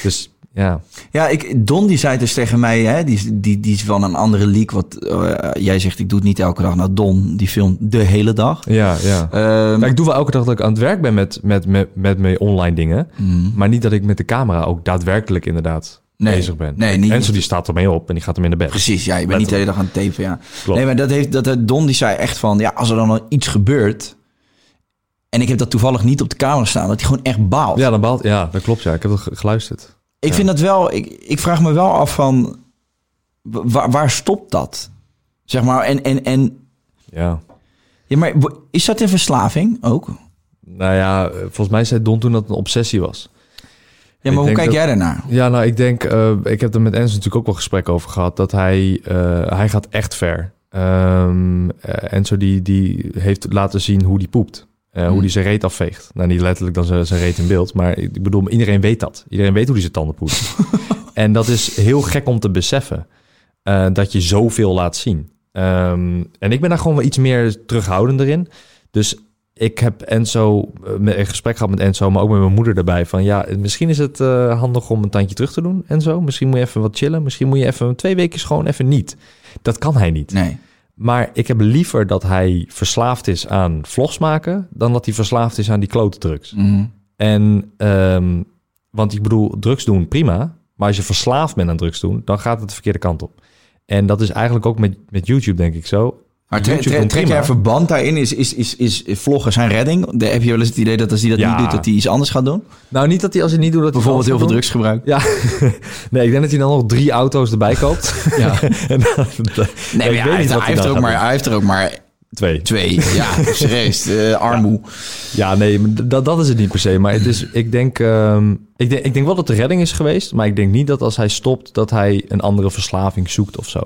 Dus ja, Ja, ik, Don die zei dus tegen mij, hè, die, is- die, die is van een andere leak. Wat eh, jij zegt, ik doe het niet elke dag. Nou, Don die filmt de hele dag. ja, ja. Ehm, ik doe wel elke dag dat ik aan het werk ben met, met, met, met mijn online dingen. mm, Maar niet dat ik met de camera ook daadwerkelijk inderdaad Nee, bezig ben. nee, niet- Enzo die staat ermee op en die gaat hem in de bed. precies, ja, je bent niet de hele dag aan het tapen, ja. Klopt. Nee, maar dat heeft, dat, dat- Don die zei echt van, ja, als er dan al iets gebeurt... en ik heb dat toevallig niet op de camera staan, dat hij gewoon echt baalt. Ja, dan baalt, ja, dat klopt. Ja. Ik heb het ge- geluisterd. Ik Ja. vind dat wel, ik, ik vraag me wel af van, wa- waar, waar stopt dat? Zeg maar, en, en, en Ja. ja, maar is dat een verslaving ook? Nou ja, eh, volgens mij zei Don toen dat een obsessie was. Ja, Ik maar hoe kijk dat- jij daarnaar? Ja, nou, ik denk, eh, ik heb er met Enzo natuurlijk ook wel gesprek over gehad, dat hij, eh, hij gaat echt ver. Eh, Enzo die, die heeft laten zien hoe die poept. Eh, Hoe Hmm. die zijn reet afveegt. Nou, niet letterlijk dan zijn, zijn reet in beeld, maar ik bedoel, iedereen weet dat. Iedereen weet hoe hij zijn tanden poetst. en dat is heel gek om te beseffen, eh, dat je zoveel laat zien. Ehm, en ik ben daar gewoon wel iets meer terughoudender in. Dus ik heb Enzo, eh, een gesprek gehad met Enzo, maar ook met mijn moeder erbij. Van ja, misschien is het handig om een tandje terug te doen, Enzo. Misschien moet je even wat chillen. Misschien moet je even twee weken gewoon even niet. Dat kan hij niet. Nee. Maar ik heb liever dat hij verslaafd is aan vlogs maken... dan dat hij verslaafd is aan die klote drugs. Mhm. En, ehm, want ik bedoel, drugs doen prima... maar als je verslaafd bent aan drugs doen... dan gaat het de verkeerde kant op. En dat is eigenlijk ook met, met YouTube, denk ik zo. Maar tre- tre- trek jij verband daarin? Is, is, is, is vloggen zijn redding? De, heb je wel eens het idee dat als hij dat Ja. niet doet, dat hij iets anders gaat doen? Nou, niet dat hij als hij niet doet... Dat hij Bijvoorbeeld heel veel drugs gebruikt. Ja, nee, ik denk dat hij dan nog drie auto's erbij koopt. Ja. en dan, Nee, ja, hij, heeft, hij, er ook maar, hij heeft er ook maar. Twee. twee. Ja, serieus. eh, armoe. Ja, nee, dat, dat is het niet per se. Maar het is, ik, denk, ehm, ik, denk, ik denk wel dat de redding is geweest. Maar ik denk niet dat als hij stopt, dat hij een andere verslaving zoekt of zo.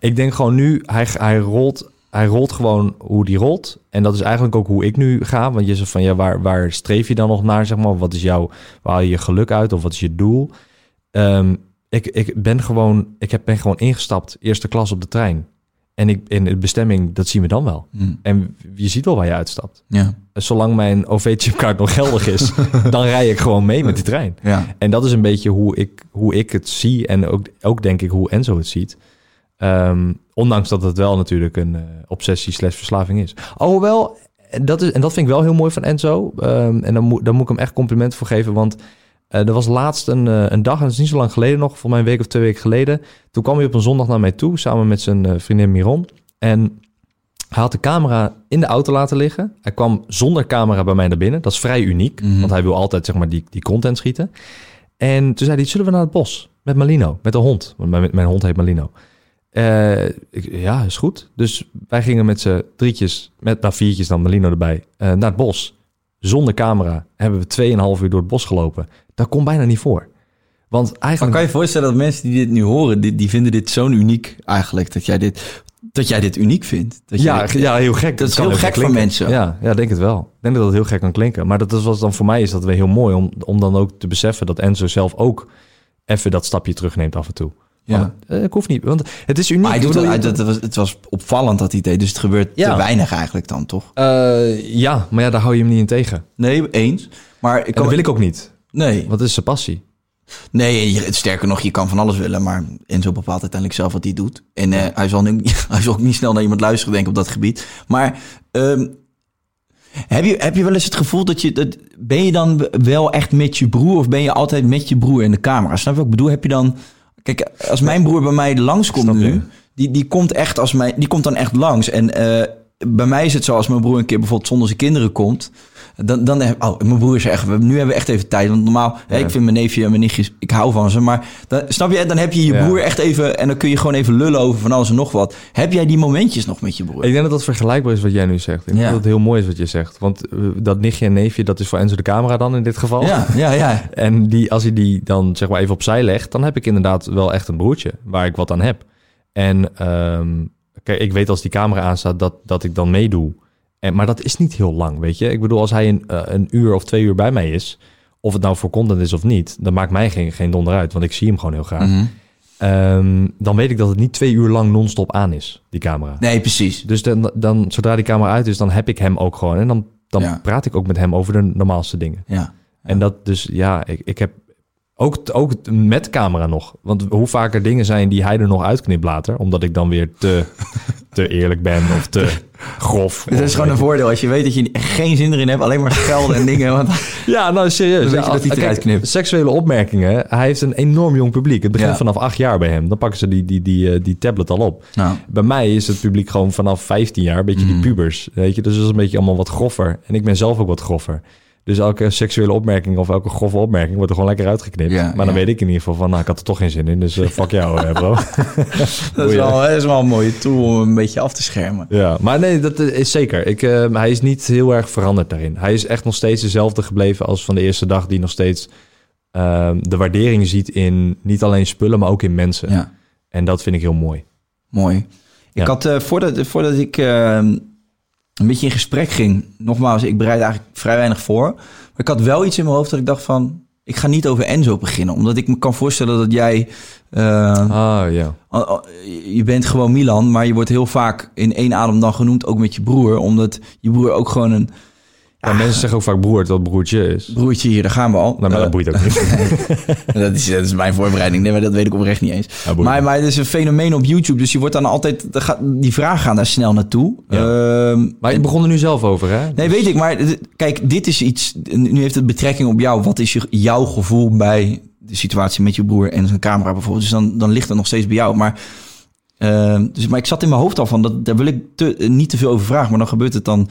Ik denk gewoon nu, hij, hij, rolt, hij rolt gewoon hoe die rolt. En dat is eigenlijk ook hoe ik nu ga. Want je zegt van, ja, waar, waar streef je dan nog naar, zeg maar? Wat is jouw, waar haal je je geluk uit? Of wat is je doel? Ehm, ik, ik ben gewoon, ik heb, ben gewoon ingestapt, eerste klas op de trein. En ik, in de bestemming, dat zien we dan wel. Hm, En je ziet wel waar je uitstapt Ja, zolang mijn OV-chipkaart nog geldig is, dan rij ik gewoon mee met die trein. ja. En dat is een beetje hoe ik, hoe ik het zie en ook, ook denk ik hoe Enzo het ziet. Ehm, ondanks dat het wel natuurlijk een eh, obsessie slash verslaving is. Alhoewel, en dat, is, en dat vind ik wel heel mooi van Enzo. Ehm, en dan moet, dan moet ik hem echt complimenten voor geven, want eh, er was laatst een, eh, een dag, en dat is niet zo lang geleden nog, voor mij een week of twee weken geleden. Toen kwam hij op een zondag naar mij toe, samen met zijn eh, vriendin Miron. En hij had de camera in de auto laten liggen. Hij kwam zonder camera bij mij naar binnen. Dat is vrij uniek, Mhm. want hij wil altijd zeg maar, die, die content schieten. En toen zei hij, zullen we naar het bos met Malino, met de hond? Want mijn, mijn hond heet Malino. Eh, ik, ja, is goed. Dus wij gingen met z'n drietjes, met nou, viertjes dan Malino erbij, eh, naar het bos. Zonder camera hebben we 2,5 uur door het bos gelopen. Dat komt bijna niet voor. Want Maar eigenlijk... kan je voorstellen dat mensen die dit nu horen, die, die vinden dit zo'n uniek eigenlijk, dat jij dit dat jij dit uniek vindt. Dat Ja, jij- ja, heel gek. Dat is heel gek voor mensen. Ja, ja, denk het wel. Ik denk dat het heel gek kan klinken. Maar dat is was dan voor mij is dat weer heel mooi om, om dan ook te beseffen dat Enzo zelf ook even dat stapje terugneemt af en toe. Ja. Want, eh, ik hoef niet, want het is uniek. Maar hij doet het, dat was, het was opvallend dat hij het deed, dus het gebeurt Ja. te weinig eigenlijk dan, toch? eh, ja, maar ja, daar hou je hem niet in tegen. Nee, eens. Maar ik En kan, dat wil ik ook niet. Nee, Wat is zijn passie? nee je- sterker nog, je kan van alles willen, maar Enzo bepaalt uiteindelijk zelf wat hij doet. En eh, hij, zal nu, hij zal ook niet snel naar iemand luisteren, denk ik, op dat gebied. Maar ehm, heb, je, heb je wel eens het gevoel dat je... Dat, ben je dan wel echt met je broer of ben je altijd met je broer in de camera? Snap je wat ik bedoel? Heb je dan... Kijk, als mijn broer bij mij langskomt nu, die, die komt echt als mij, die komt dan echt langs. En eh, bij mij is het zo, als mijn broer een keer bijvoorbeeld zonder zijn kinderen komt, dan, dan heb, oh, mijn broer is echt, we- nu hebben we echt even tijd. Want normaal, ik vind mijn neefje en mijn nichtjes, ik hou van ze. Maar dan, snap je, dan heb je je Ja. broer echt even, en dan kun je gewoon even lullen over van alles en nog wat. Heb jij die momentjes nog met je broer? Ik denk dat dat vergelijkbaar is wat jij nu zegt. Ik denk dat het heel mooi is wat je zegt. Want eh, dat nichtje en neefje, dat is voor Enzo de camera dan in dit geval. Ja, ja, ja. En die, als hij die dan zeg maar even opzij legt, dan heb ik inderdaad wel echt een broertje waar ik wat aan heb. En ehm, kijk, ik weet als die camera aanstaat dat, dat ik dan meedoe. En, maar dat is niet heel lang, weet je. Ik bedoel, als hij een, eh, een uur of twee uur bij mij is, of het nou voor content is of niet, dan maakt mij geen, geen donder uit, want ik zie hem gewoon heel graag. Mhm. Ehm, dan weet ik dat het niet twee uur lang non-stop aan is, die camera. Nee, precies. Dus dan, dan, zodra die camera uit is, dan heb ik hem ook gewoon. En dan, dan Ja. praat ik ook met hem over de normaalste dingen. Ja. En dat dus, ja, ik, ik heb ook, ook met camera nog. Want hoe vaker dingen zijn die hij er nog uitknipt later, omdat ik dan weer te, te eerlijk ben of te grof. Het is gewoon een voordeel als je weet dat je geen zin erin hebt, alleen maar schelden en dingen. Want, Ja, nou serieus. Dan weet je dat hij eruit knipt. Seksuele opmerkingen. Hij heeft een enorm jong publiek. Het begint Ja. vanaf acht jaar bij hem. Dan pakken ze die, die, die, eh, die tablet al op. nou, Bij mij is het publiek gewoon vanaf 15 jaar, een beetje Mhm. die pubers. Weet je, dus dat is een beetje allemaal wat groffer. En ik ben zelf ook wat groffer. Dus elke seksuele opmerking of elke grove opmerking wordt er gewoon lekker uitgeknipt. Ja, maar dan ja. weet ik in ieder geval van, nou, ik had er toch geen zin in. Dus eh, fuck jou, eh, bro. dat, is wel, dat is wel een mooie tool om een beetje af te schermen. ja, maar nee, dat is zeker. Ik, eh, hij is niet heel erg veranderd daarin. Hij is echt nog steeds dezelfde gebleven als van de eerste dag, die nog steeds ehm, de waardering ziet in niet alleen spullen, maar ook in mensen. Ja. En dat vind ik heel mooi. Mooi. Ik had eh, voordat, voordat ik eh, een beetje in gesprek ging, nogmaals, ik bereid eigenlijk vrij weinig voor. Maar ik had wel iets in mijn hoofd dat ik dacht van, ik ga niet over Enzo beginnen. Omdat ik me kan voorstellen dat jij, eh, Ah, ja. je bent gewoon Milan, maar je wordt heel vaak in één adem dan genoemd, ook met je broer. Omdat je broer ook gewoon een Ja, mensen zeggen ook vaak broer, dat broertje is. broertje hier, daar gaan we al. Nou, maar dat boeit ook niet. dat, is, dat is mijn voorbereiding. Nee, maar dat weet ik oprecht niet eens. Ja, maar, maar het is een fenomeen op YouTube. Dus je wordt dan altijd... Die vragen gaan daar snel naartoe. Ehm, Maar je begon er nu zelf over, hè? nee, weet ik. Maar kijk, dit is iets... Nu heeft het betrekking op jou. Wat is je, jouw gevoel bij de situatie met je broer en zijn camera bijvoorbeeld? Dus dan, dan ligt het nog steeds bij jou. Maar, ehm, dus, maar ik zat in mijn hoofd al van... Dat, daar wil ik te, niet te veel over vragen. Maar dan gebeurt het dan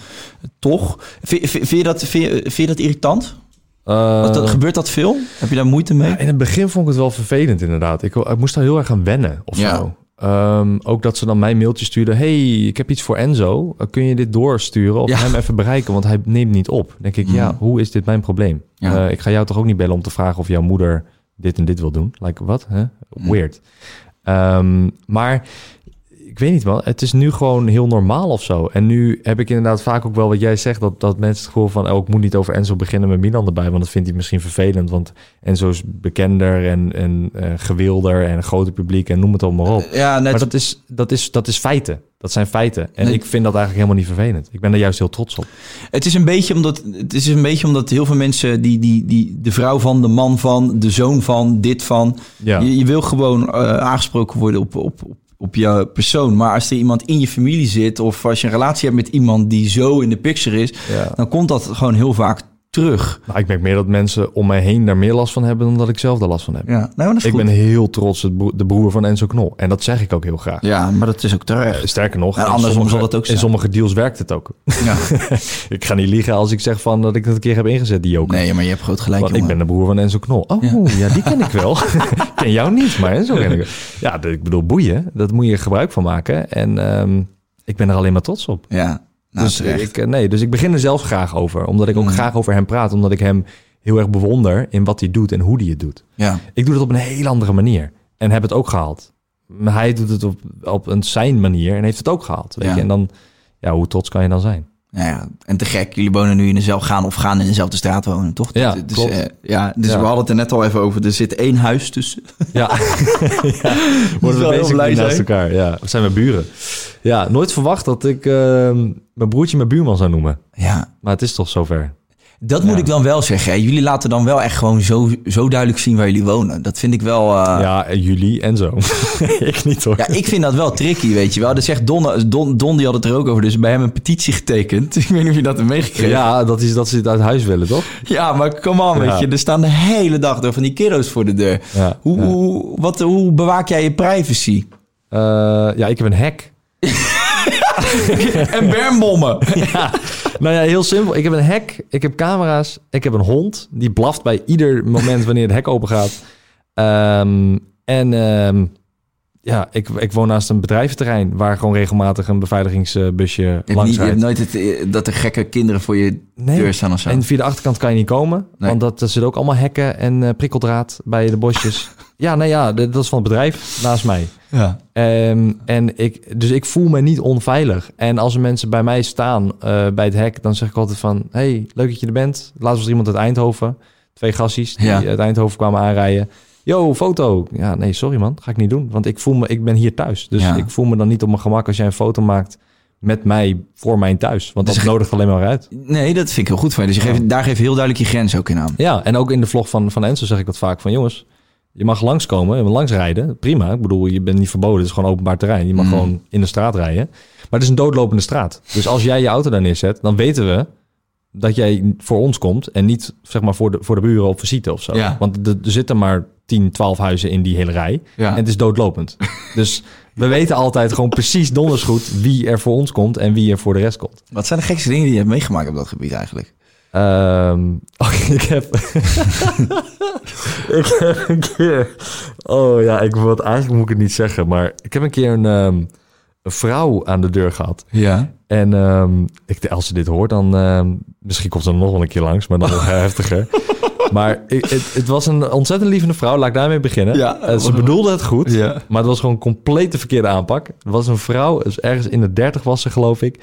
toch. Vind, vind, vind je, dat, vind, je, vind je dat irritant? Eh, dat, gebeurt dat veel? Heb je daar moeite mee? in het begin vond ik het wel vervelend, inderdaad. Ik, ik moest daar heel erg aan wennen, of Ja. zo. Ehm, ook dat ze dan mij mailtje stuurden. hey, ik heb iets voor Enzo. Eh, Kun je dit doorsturen of Ja. hem even bereiken? Want hij neemt niet op. Dan denk ik, ja, hoe is dit mijn probleem? Ja. Eh, ik ga jou toch ook niet bellen om te vragen of jouw moeder dit en dit wil doen? Like, wat? Hè? Weird. Ehm, maar ik weet niet man, het is nu gewoon heel normaal of zo. En nu heb ik inderdaad vaak ook wel wat jij zegt, dat, dat mensen het gevoel van, oh, ik moet niet over Enzo beginnen met Milan erbij, want dat vindt hij misschien vervelend, want Enzo is bekender en, en eh, gewilder en een groter publiek en noem het allemaal op. Ja, net Maar dat is, dat, is, dat is feiten. Dat zijn feiten. En Nee. ik vind dat eigenlijk helemaal niet vervelend. Ik ben er juist heel trots op. Het is een beetje omdat, het is een beetje omdat heel veel mensen die, die, die de vrouw van, de man van, de zoon van, dit van. Ja. Je, je wil gewoon eh, aangesproken worden op, op, op, op je persoon. Maar als er iemand in je familie zit of als je een relatie hebt met iemand die zo in de picture is, Ja. dan komt dat gewoon heel vaak terug. Nou, ik merk meer dat mensen om mij heen daar meer last van hebben dan dat ik zelf daar last van heb. Ja, nou, Ik goed. ben heel trots de broer van Enzo Knol. En dat zeg ik ook heel graag. Ja, maar dat is ook terecht. Eh, Sterker nog, En in andersom sommige- zal ook in zijn. sommige deals werkt het ook. Ja. ik ga niet liegen als ik zeg van dat ik dat een keer heb ingezet, die joker. Nee, maar je hebt groot gelijk, Want ik ben de broer van Enzo Knol. Oh, ja, die ken ik wel. ik ken jou niet, maar Enzo ken ik wel. Ja, ik bedoel, boeien. Dat moet je gebruik van maken. En ehm, ik ben er alleen maar trots op. Ja, nou, dus, terecht. ik, eh, nee, dus ik begin er zelf graag over. Omdat ik ook Mm. graag over hem praat. Omdat ik hem heel erg bewonder in wat hij doet en hoe hij het doet. Ja. Ik doe het op een heel andere manier. En heb het ook gehaald. hij doet het op, op een zijn manier en heeft het ook gehaald. Weet Ja. je? En dan, ja, hoe trots kan je dan zijn? Nou ja, en te gek, jullie wonen nu in dezelfde, gaan of gaan in dezelfde straat wonen, toch? Ja, dus, klopt. eh, ja, dus Ja. we hadden het er net al even over. Er zit één huis tussen. Ja, ja. worden we bezig naast elkaar. Ja, we zijn mijn buren. Ja, nooit verwacht dat ik ehm, mijn broertje mijn buurman zou noemen. Ja, Maar het is toch zover. dat moet ik dan wel zeggen. hè. Jullie laten dan wel echt gewoon zo, zo duidelijk zien waar jullie wonen. Dat vind ik wel... eh, ja, jullie en zo. ik niet hoor. Ja, ik vind dat wel tricky, weet je wel. Dat zegt Don, Don, Don, die had het er ook over. Dus bij hem een petitie getekend. Ik weet niet of je dat hebt meegekregen. Ja, dat is dat ze het uit huis willen, toch? Ja, maar come on, weet je. Er staan de hele dag door van die kiddo's voor de deur. Ja, Hoe, ja. hoe, wat, hoe bewaak jij je privacy? Eh, ja, ik heb een hek. en bermbommen. Ja, nou ja, heel simpel. Ik heb een hek, ik heb camera's, ik heb een hond. Die blaft bij ieder moment wanneer het hek open gaat. Ehm, en ehm, ja, ik, ik woon naast een bedrijventerrein... waar gewoon regelmatig een beveiligingsbusje Je langs niet, je hebt nooit het, eh, dat er gekke kinderen voor je Nee. deur staan of zo. En via de achterkant kan je niet komen. Nee. Want dat, er zit ook allemaal hekken en eh, prikkeldraad bij de bosjes. ja, nou ja, dat is van het bedrijf naast mij. ja. Ehm, en ik, dus ik voel me niet onveilig. En als er mensen bij mij staan eh, bij het hek, dan zeg ik altijd van... hey, leuk dat je er bent. Laatst was er iemand uit Eindhoven. Twee gassies die Ja. uit Eindhoven kwamen aanrijden. Yo, foto. Ja, nee, sorry man. Ga ik niet doen. Want ik voel me, ik ben hier thuis. Dus Ja. ik voel me dan niet op mijn gemak als jij een foto maakt met mij voor mijn thuis. Want Dus dat nodigt alleen maar uit. Nee, dat vind ik heel goed van je. Dus je geeft, daar geef je heel duidelijk je grens ook in aan. Ja, en ook in de vlog van, van Enzo zeg ik dat vaak van... jongens, je mag langskomen, langsrijden. Prima, ik bedoel, je bent niet verboden. Het is gewoon openbaar terrein. Je mag Mm. gewoon in de straat rijden. Maar het is een doodlopende straat. Dus als jij je auto daar neerzet, dan weten we... dat jij voor ons komt en niet zeg maar voor de, voor de buren op visite of zo. Ja. Want er, er zitten maar 10, 12 huizen in die hele rij. Ja. En het is doodlopend. dus we weten altijd gewoon precies donders goed... wie er voor ons komt en wie er voor de rest komt. Wat zijn de gekste dingen die je hebt meegemaakt op dat gebied eigenlijk? Ehm, oh, ik heb. ik heb een keer. Oh ja, ik wil het eigenlijk moet ik het niet zeggen, maar ik heb een keer een, ehm, een vrouw aan de deur gehad. Ja. En ehm, ik, als ze dit hoort, dan misschien komt ze nog wel een keer langs, maar dan nog heftiger. Maar ik- het, het was een ontzettend lievende vrouw, laat ik daarmee beginnen. Ja. Eh, ze bedoelde het goed, Ja. maar het was gewoon compleet de verkeerde aanpak. Het was een vrouw, dus ergens in de dertig was ze geloof ik.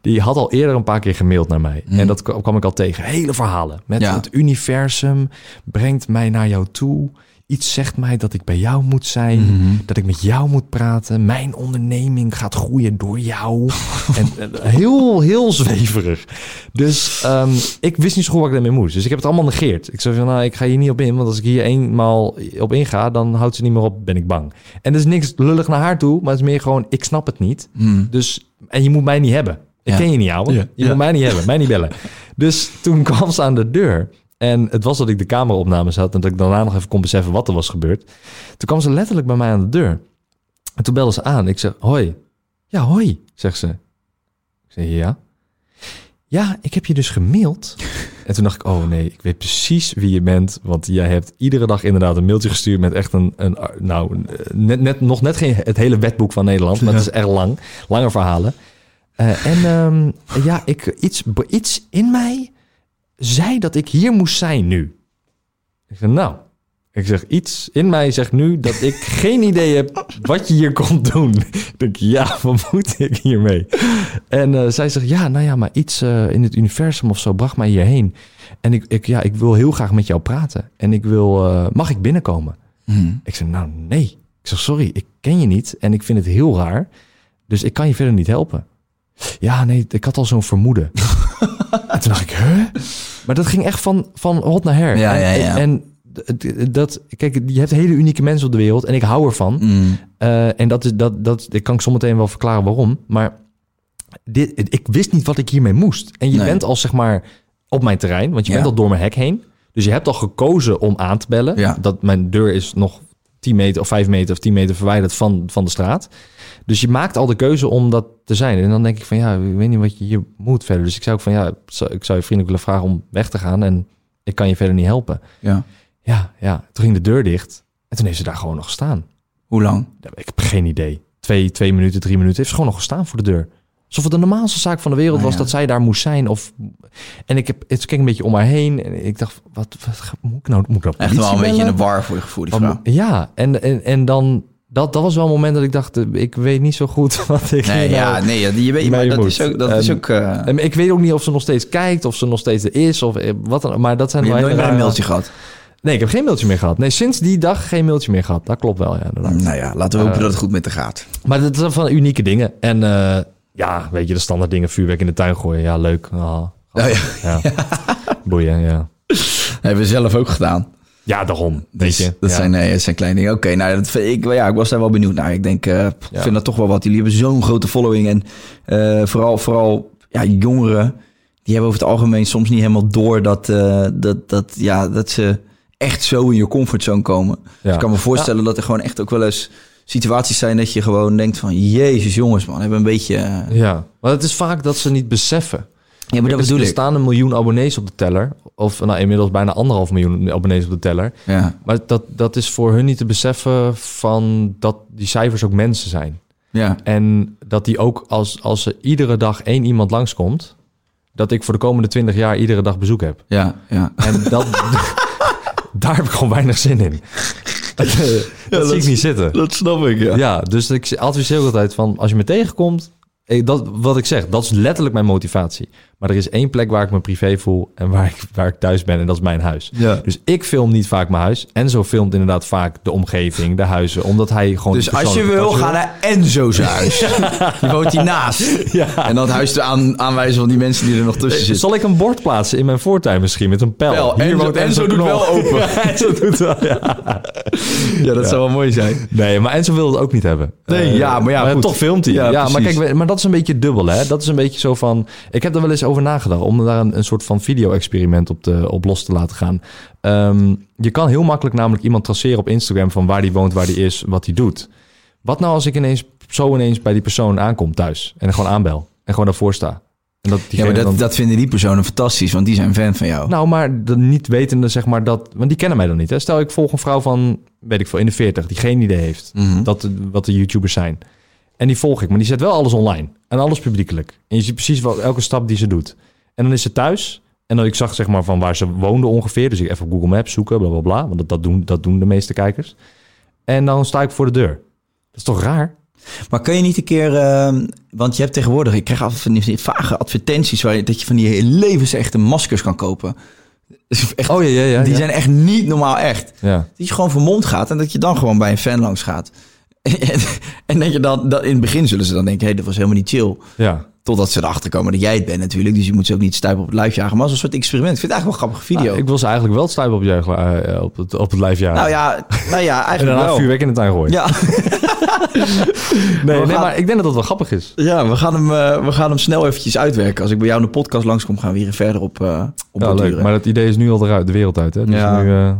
Die had al eerder een paar keer gemaild naar mij. En dat kwam kwam ik al tegen. Hele verhalen. Met Ja. het universum brengt mij naar jou toe. Iets zegt mij dat ik bij jou moet zijn. Dat ik met jou moet praten. Mijn onderneming gaat groeien door jou. en eh, heel, heel zweverig. Dus ehm, ik wist niet zo goed wat ik daarmee moest. Dus ik heb het allemaal negeerd. Ik zei van, nou, ik ga hier niet op in. Want als ik hier eenmaal op inga, dan houdt ze niet meer op, ben ik bang. En er is niks lullig naar haar toe. Maar het is meer gewoon, ik snap het niet. Dus, en je moet mij niet hebben. Ik Ja. ken je niet, ouwe. Ja. Je Ja. moet mij niet hebben, mij niet bellen. Dus toen kwam ze aan de deur. En het was dat ik de cameraopnames had... en dat ik daarna nog even kon beseffen wat er was gebeurd. Toen kwam ze letterlijk bij mij aan de deur. En toen belde ze aan. Ik zeg, hoi. Ja, hoi, zegt ze. Ik zeg, ja. Ja, ik heb je dus gemaild. En toen dacht ik, oh nee, ik weet precies wie je bent. Want jij hebt iedere dag inderdaad een mailtje gestuurd met echt een, een nou, net, net, nog net geen het hele wetboek van Nederland. Maar het is erg lang, lange verhalen. Eh, en ehm, ja, ik, iets, iets in mij zei dat ik hier moest zijn nu. Ik zeg, nou, ik zeg, iets in mij zegt nu dat ik geen idee heb wat je hier komt doen. Ik denk, ja, wat moet ik hiermee? En eh, zij zegt, ja, nou ja, maar iets eh, in het universum of zo bracht mij hierheen. En ik, ik, ja, ik wil heel graag met jou praten. En ik wil, eh, mag ik binnenkomen? Ik zeg, nou nee. Ik zeg, sorry, ik ken je niet en ik vind het heel raar. Dus ik kan je verder niet helpen. Ja, nee, ik had al zo'n vermoeden. en toen dacht ik, huh? Maar dat ging echt van, van hot naar her. Ja, en, ja, ja. En, dat, kijk, je hebt hele unieke mensen op de wereld en ik hou ervan. Mm. Eh, en dat is dat, dat, ik kan ik zometeen wel verklaren waarom. Maar dit, ik wist niet wat ik hiermee moest. En je Nee. bent al zeg maar op mijn terrein, want je Ja. bent al door mijn hek heen. Dus je hebt al gekozen om aan te bellen. Ja. Dat mijn deur is nog 10 meter of 5 meter of 10 meter verwijderd van, van de straat. Dus je maakt al de keuze om dat te zijn. En dan denk ik van ja, ik weet niet wat je hier moet verder. Dus ik zou ook van ja, ik zou je vriendelijk willen vragen om weg te gaan. En ik kan je verder niet helpen. Ja. Ja, ja. Toen ging de deur dicht. En toen heeft ze daar gewoon nog gestaan. Hoe lang? Ik heb geen idee. Twee, twee minuten, drie minuten. Heeft ze gewoon nog gestaan voor de deur. Alsof het de normaalste zaak van de wereld Nou was ja. dat zij daar moest zijn. Of... En ik heb, het keek een beetje om haar heen. En ik dacht, wat, wat moet ik nou? Moet ik nou Echt wel een beetje in de war voor je gevoel, die Wat Ja, en, en, en dan dat, dat was wel een moment dat ik dacht, eh, ik weet niet zo goed wat ik Nee, ja, nou nee, je weet, maar dat moet. is ook... Dat is Ehm, ook eh, En ik weet ook niet of ze nog steeds kijkt, of ze nog steeds er is, of eh, wat dan. Maar dat zijn je wel hebt nooit meer een mailtje gehad. Nee, ik heb geen mailtje meer gehad. Nee, sinds die dag geen mailtje meer gehad. Dat klopt wel, ja. Inderdaad. Nou ja, laten we hopen Eh, dat het goed met haar gaat. Maar dat zijn van unieke dingen. En eh, ja, weet je, de standaard dingen, vuurwerk in de tuin gooien. Ja, leuk. Ah, Oh, ja. ja. Boeien, ja. hebben we zelf ook gedaan. Ja, daarom. Weet Dus je. dat, Ja. zijn, nee, dat zijn kleine dingen. Oké, nou, dat vind ik, ja, ik was daar wel benieuwd naar. Ik denk, eh, ik Ja. vind dat toch wel wat. Jullie hebben zo'n grote following. En eh, vooral, vooral ja, jongeren, die hebben over het algemeen soms niet helemaal door dat, eh, dat, dat, ja, dat ze echt zo in je comfortzone komen. Dus ik kan me voorstellen dat er gewoon echt ook wel eens situaties zijn dat je gewoon denkt van... Jezus jongens man, hebben een beetje... eh, Ja, maar het is vaak dat ze niet beseffen. Ja, maar dat bedoel er ik. staan een miljoen abonnees op de teller. Of nou, inmiddels bijna anderhalf miljoen abonnees op de teller. Ja, Maar dat, dat is voor hun niet te beseffen van dat die cijfers ook mensen zijn. ja, En dat die ook als, als er iedere dag één iemand langskomt... dat ik voor de komende twintig jaar iedere dag bezoek heb. ja, ja. En dat, daar heb ik gewoon weinig zin in. dat zie ik niet zitten. Dat snap ik, Ja, dus ik adviseer ook altijd van... als je me tegenkomt... eh, Dat, wat ik zeg, dat is letterlijk mijn motivatie. Maar er is één plek waar ik me privé voel... en waar ik, waar ik thuis ben en dat is mijn huis. Ja. Dus ik film niet vaak mijn huis. Enzo filmt inderdaad vaak de omgeving, de huizen... omdat hij gewoon... Dus die als je wil, ga naar Enzo's huis. Je woont hiernaast. Ja. En dan het huis te aan, aanwijzen van die mensen die er nog tussen zitten. Zal ik een bord plaatsen in mijn voortuin misschien met een pijl? Wel, Enzo- Enzo doet Knol. wel open. Ja, Enzo doet wel, ja. Ja, dat zou wel mooi zijn. Nee, maar Enzo wil het ook niet hebben. Nee, Eh, ja, maar ja, goed. toch filmt hij. Ja, maar kijk, maar dat is een beetje dubbel, hè? Dat is een beetje zo van... Ik heb er wel eens over nagedacht om daar een, een soort van video-experiment op, te, op los te laten gaan. Ehm, je kan heel makkelijk namelijk iemand traceren op Instagram van waar die woont, waar die is, wat hij doet. Wat nou als ik ineens zo ineens bij die persoon aankom thuis en gewoon aanbel en gewoon daarvoor sta? En dat Ja, maar dat, dan- dat vinden die personen fantastisch, want die zijn fan van jou. nou, maar de niet wetende, zeg maar, dat... Want die kennen mij dan niet, hè? Stel, ik volg een vrouw van, weet ik veel, in de 40... die geen idee heeft Mhm. dat, wat de YouTubers zijn. En die volg ik, maar die zet wel alles online. En alles publiekelijk. En je ziet precies wat, elke stap die ze doet. En dan is ze thuis. En dan ik zag zeg maar van waar ze woonde ongeveer. Dus ik even op Google Maps zoeken, bla bla bla. Want dat, dat, doen, dat doen de meeste kijkers. En dan sta ik voor de deur. Dat is toch raar? Maar kun je niet een keer, ehm, want je hebt tegenwoordig, ik krijg altijd van die vage advertenties waar je, dat je van die levensechte maskers kan kopen. Echt, Oh ja, ja, ja. die ja. zijn echt niet normaal echt. Ja. Dat je gewoon vermomd gaat en dat je dan gewoon bij een fan langs gaat. En, en dat je dan, dat in het begin zullen ze dan denken, hé, dat was helemaal niet chill. ja. Totdat ze erachter komen dat jij het bent natuurlijk. Dus je moet ze ook niet stuipen op het lijf jagen. Maar als een soort experiment. Ik vind het eigenlijk wel een grappige video. Nou, ik wil ze eigenlijk wel het stuipen op, juichen, eh, op, het, op het lijf jagen. Nou ja, nou ja en eigenlijk daarna wel. vuurwerk in de tuin gooien. Ja, nee, gaan- maar ik denk dat dat wel grappig is. ja we, gaan hem, eh, we gaan hem snel eventjes uitwerken. Als ik bij jou in de podcast langskom, gaan we hier verder op, eh op Ja, leuk. Maar dat idee is nu al eruit, de wereld uit. Hè? Dus Ja. nu, eh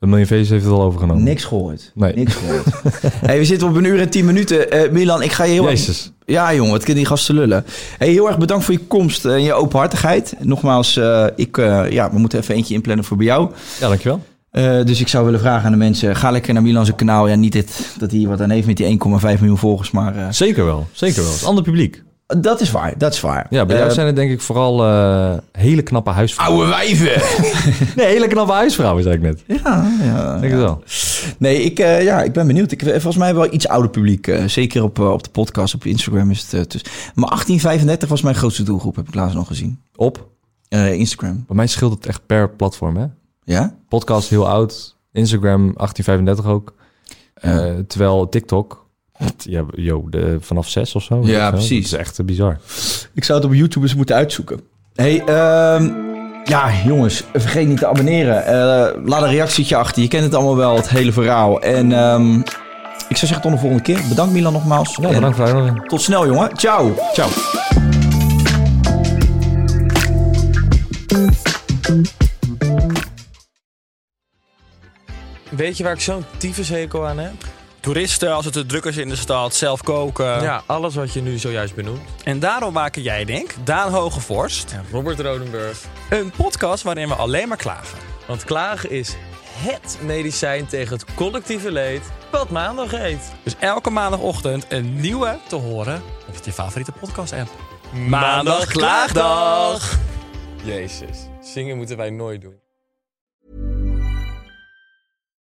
de Million Faces heeft het al overgenomen. Niks gehoord. Nee. Niks gehoord. hey, we zitten op een uur en tien minuten. Eh, Milan, ik ga je heel. Jezus. Ja, jongen, wat kunnen die gasten lullen. Hey, heel erg bedankt voor je komst en je openhartigheid. Nogmaals, eh, ik, eh, ja, we moeten even eentje inplannen voor bij jou. Ja, dankjewel. Eh, dus ik zou willen vragen aan de mensen: ga lekker naar Milan zijn kanaal. Ja, niet dit, dat hij wat aan heeft met die 1,5 miljoen volgers, maar eh, Zeker wel. Zeker wel. Het is ander publiek. Dat is waar. Dat is waar. Ja, bij jou Eh, zijn het denk ik vooral eh, hele knappe huisvrouwen. oude wijven. Nee, hele knappe huisvrouwen, zei ik net. ja, ja. Denk het wel. Nee, ik, eh, ja, ik ben benieuwd. Ik, volgens mij wel iets ouder publiek. zeker op, op de podcast, op Instagram is het. dus. Maar 1835 was mijn grootste doelgroep, heb ik laatst nog gezien. Op. Instagram. Bij mij scheelt het echt per platform, hè? Ja? Podcast heel oud. Instagram 1835 ook. Ja. Terwijl TikTok... Ja, yo, de, vanaf zes of zo. Ja, Zo. precies. Dat is echt eh, bizar. Ik zou het op YouTube eens moeten uitzoeken. Hey, ehm, ja, jongens, vergeet niet te abonneren. Eh, laat een reactietje achter. Je kent het allemaal wel, het hele verhaal. En ehm, ik zou zeggen tot de volgende keer. Bedankt Milan nogmaals. Ja, bedankt voor. Tot snel, jongen. Ciao. Ciao. Weet je waar ik zo'n tyfushekel aan heb? Toeristen, als het te druk is in de stad, zelf koken. Ja, alles wat je nu zojuist benoemt. En daarom maken jij, denk Daan Hogevorst, En Robert Rodenburg. een podcast waarin we alleen maar klagen. Want klagen is HET medicijn tegen het collectieve leed wat maandag heet. Dus elke maandagochtend een nieuwe te horen op je favoriete podcast-app. Maandag Klaagdag! Jezus, zingen moeten wij nooit doen.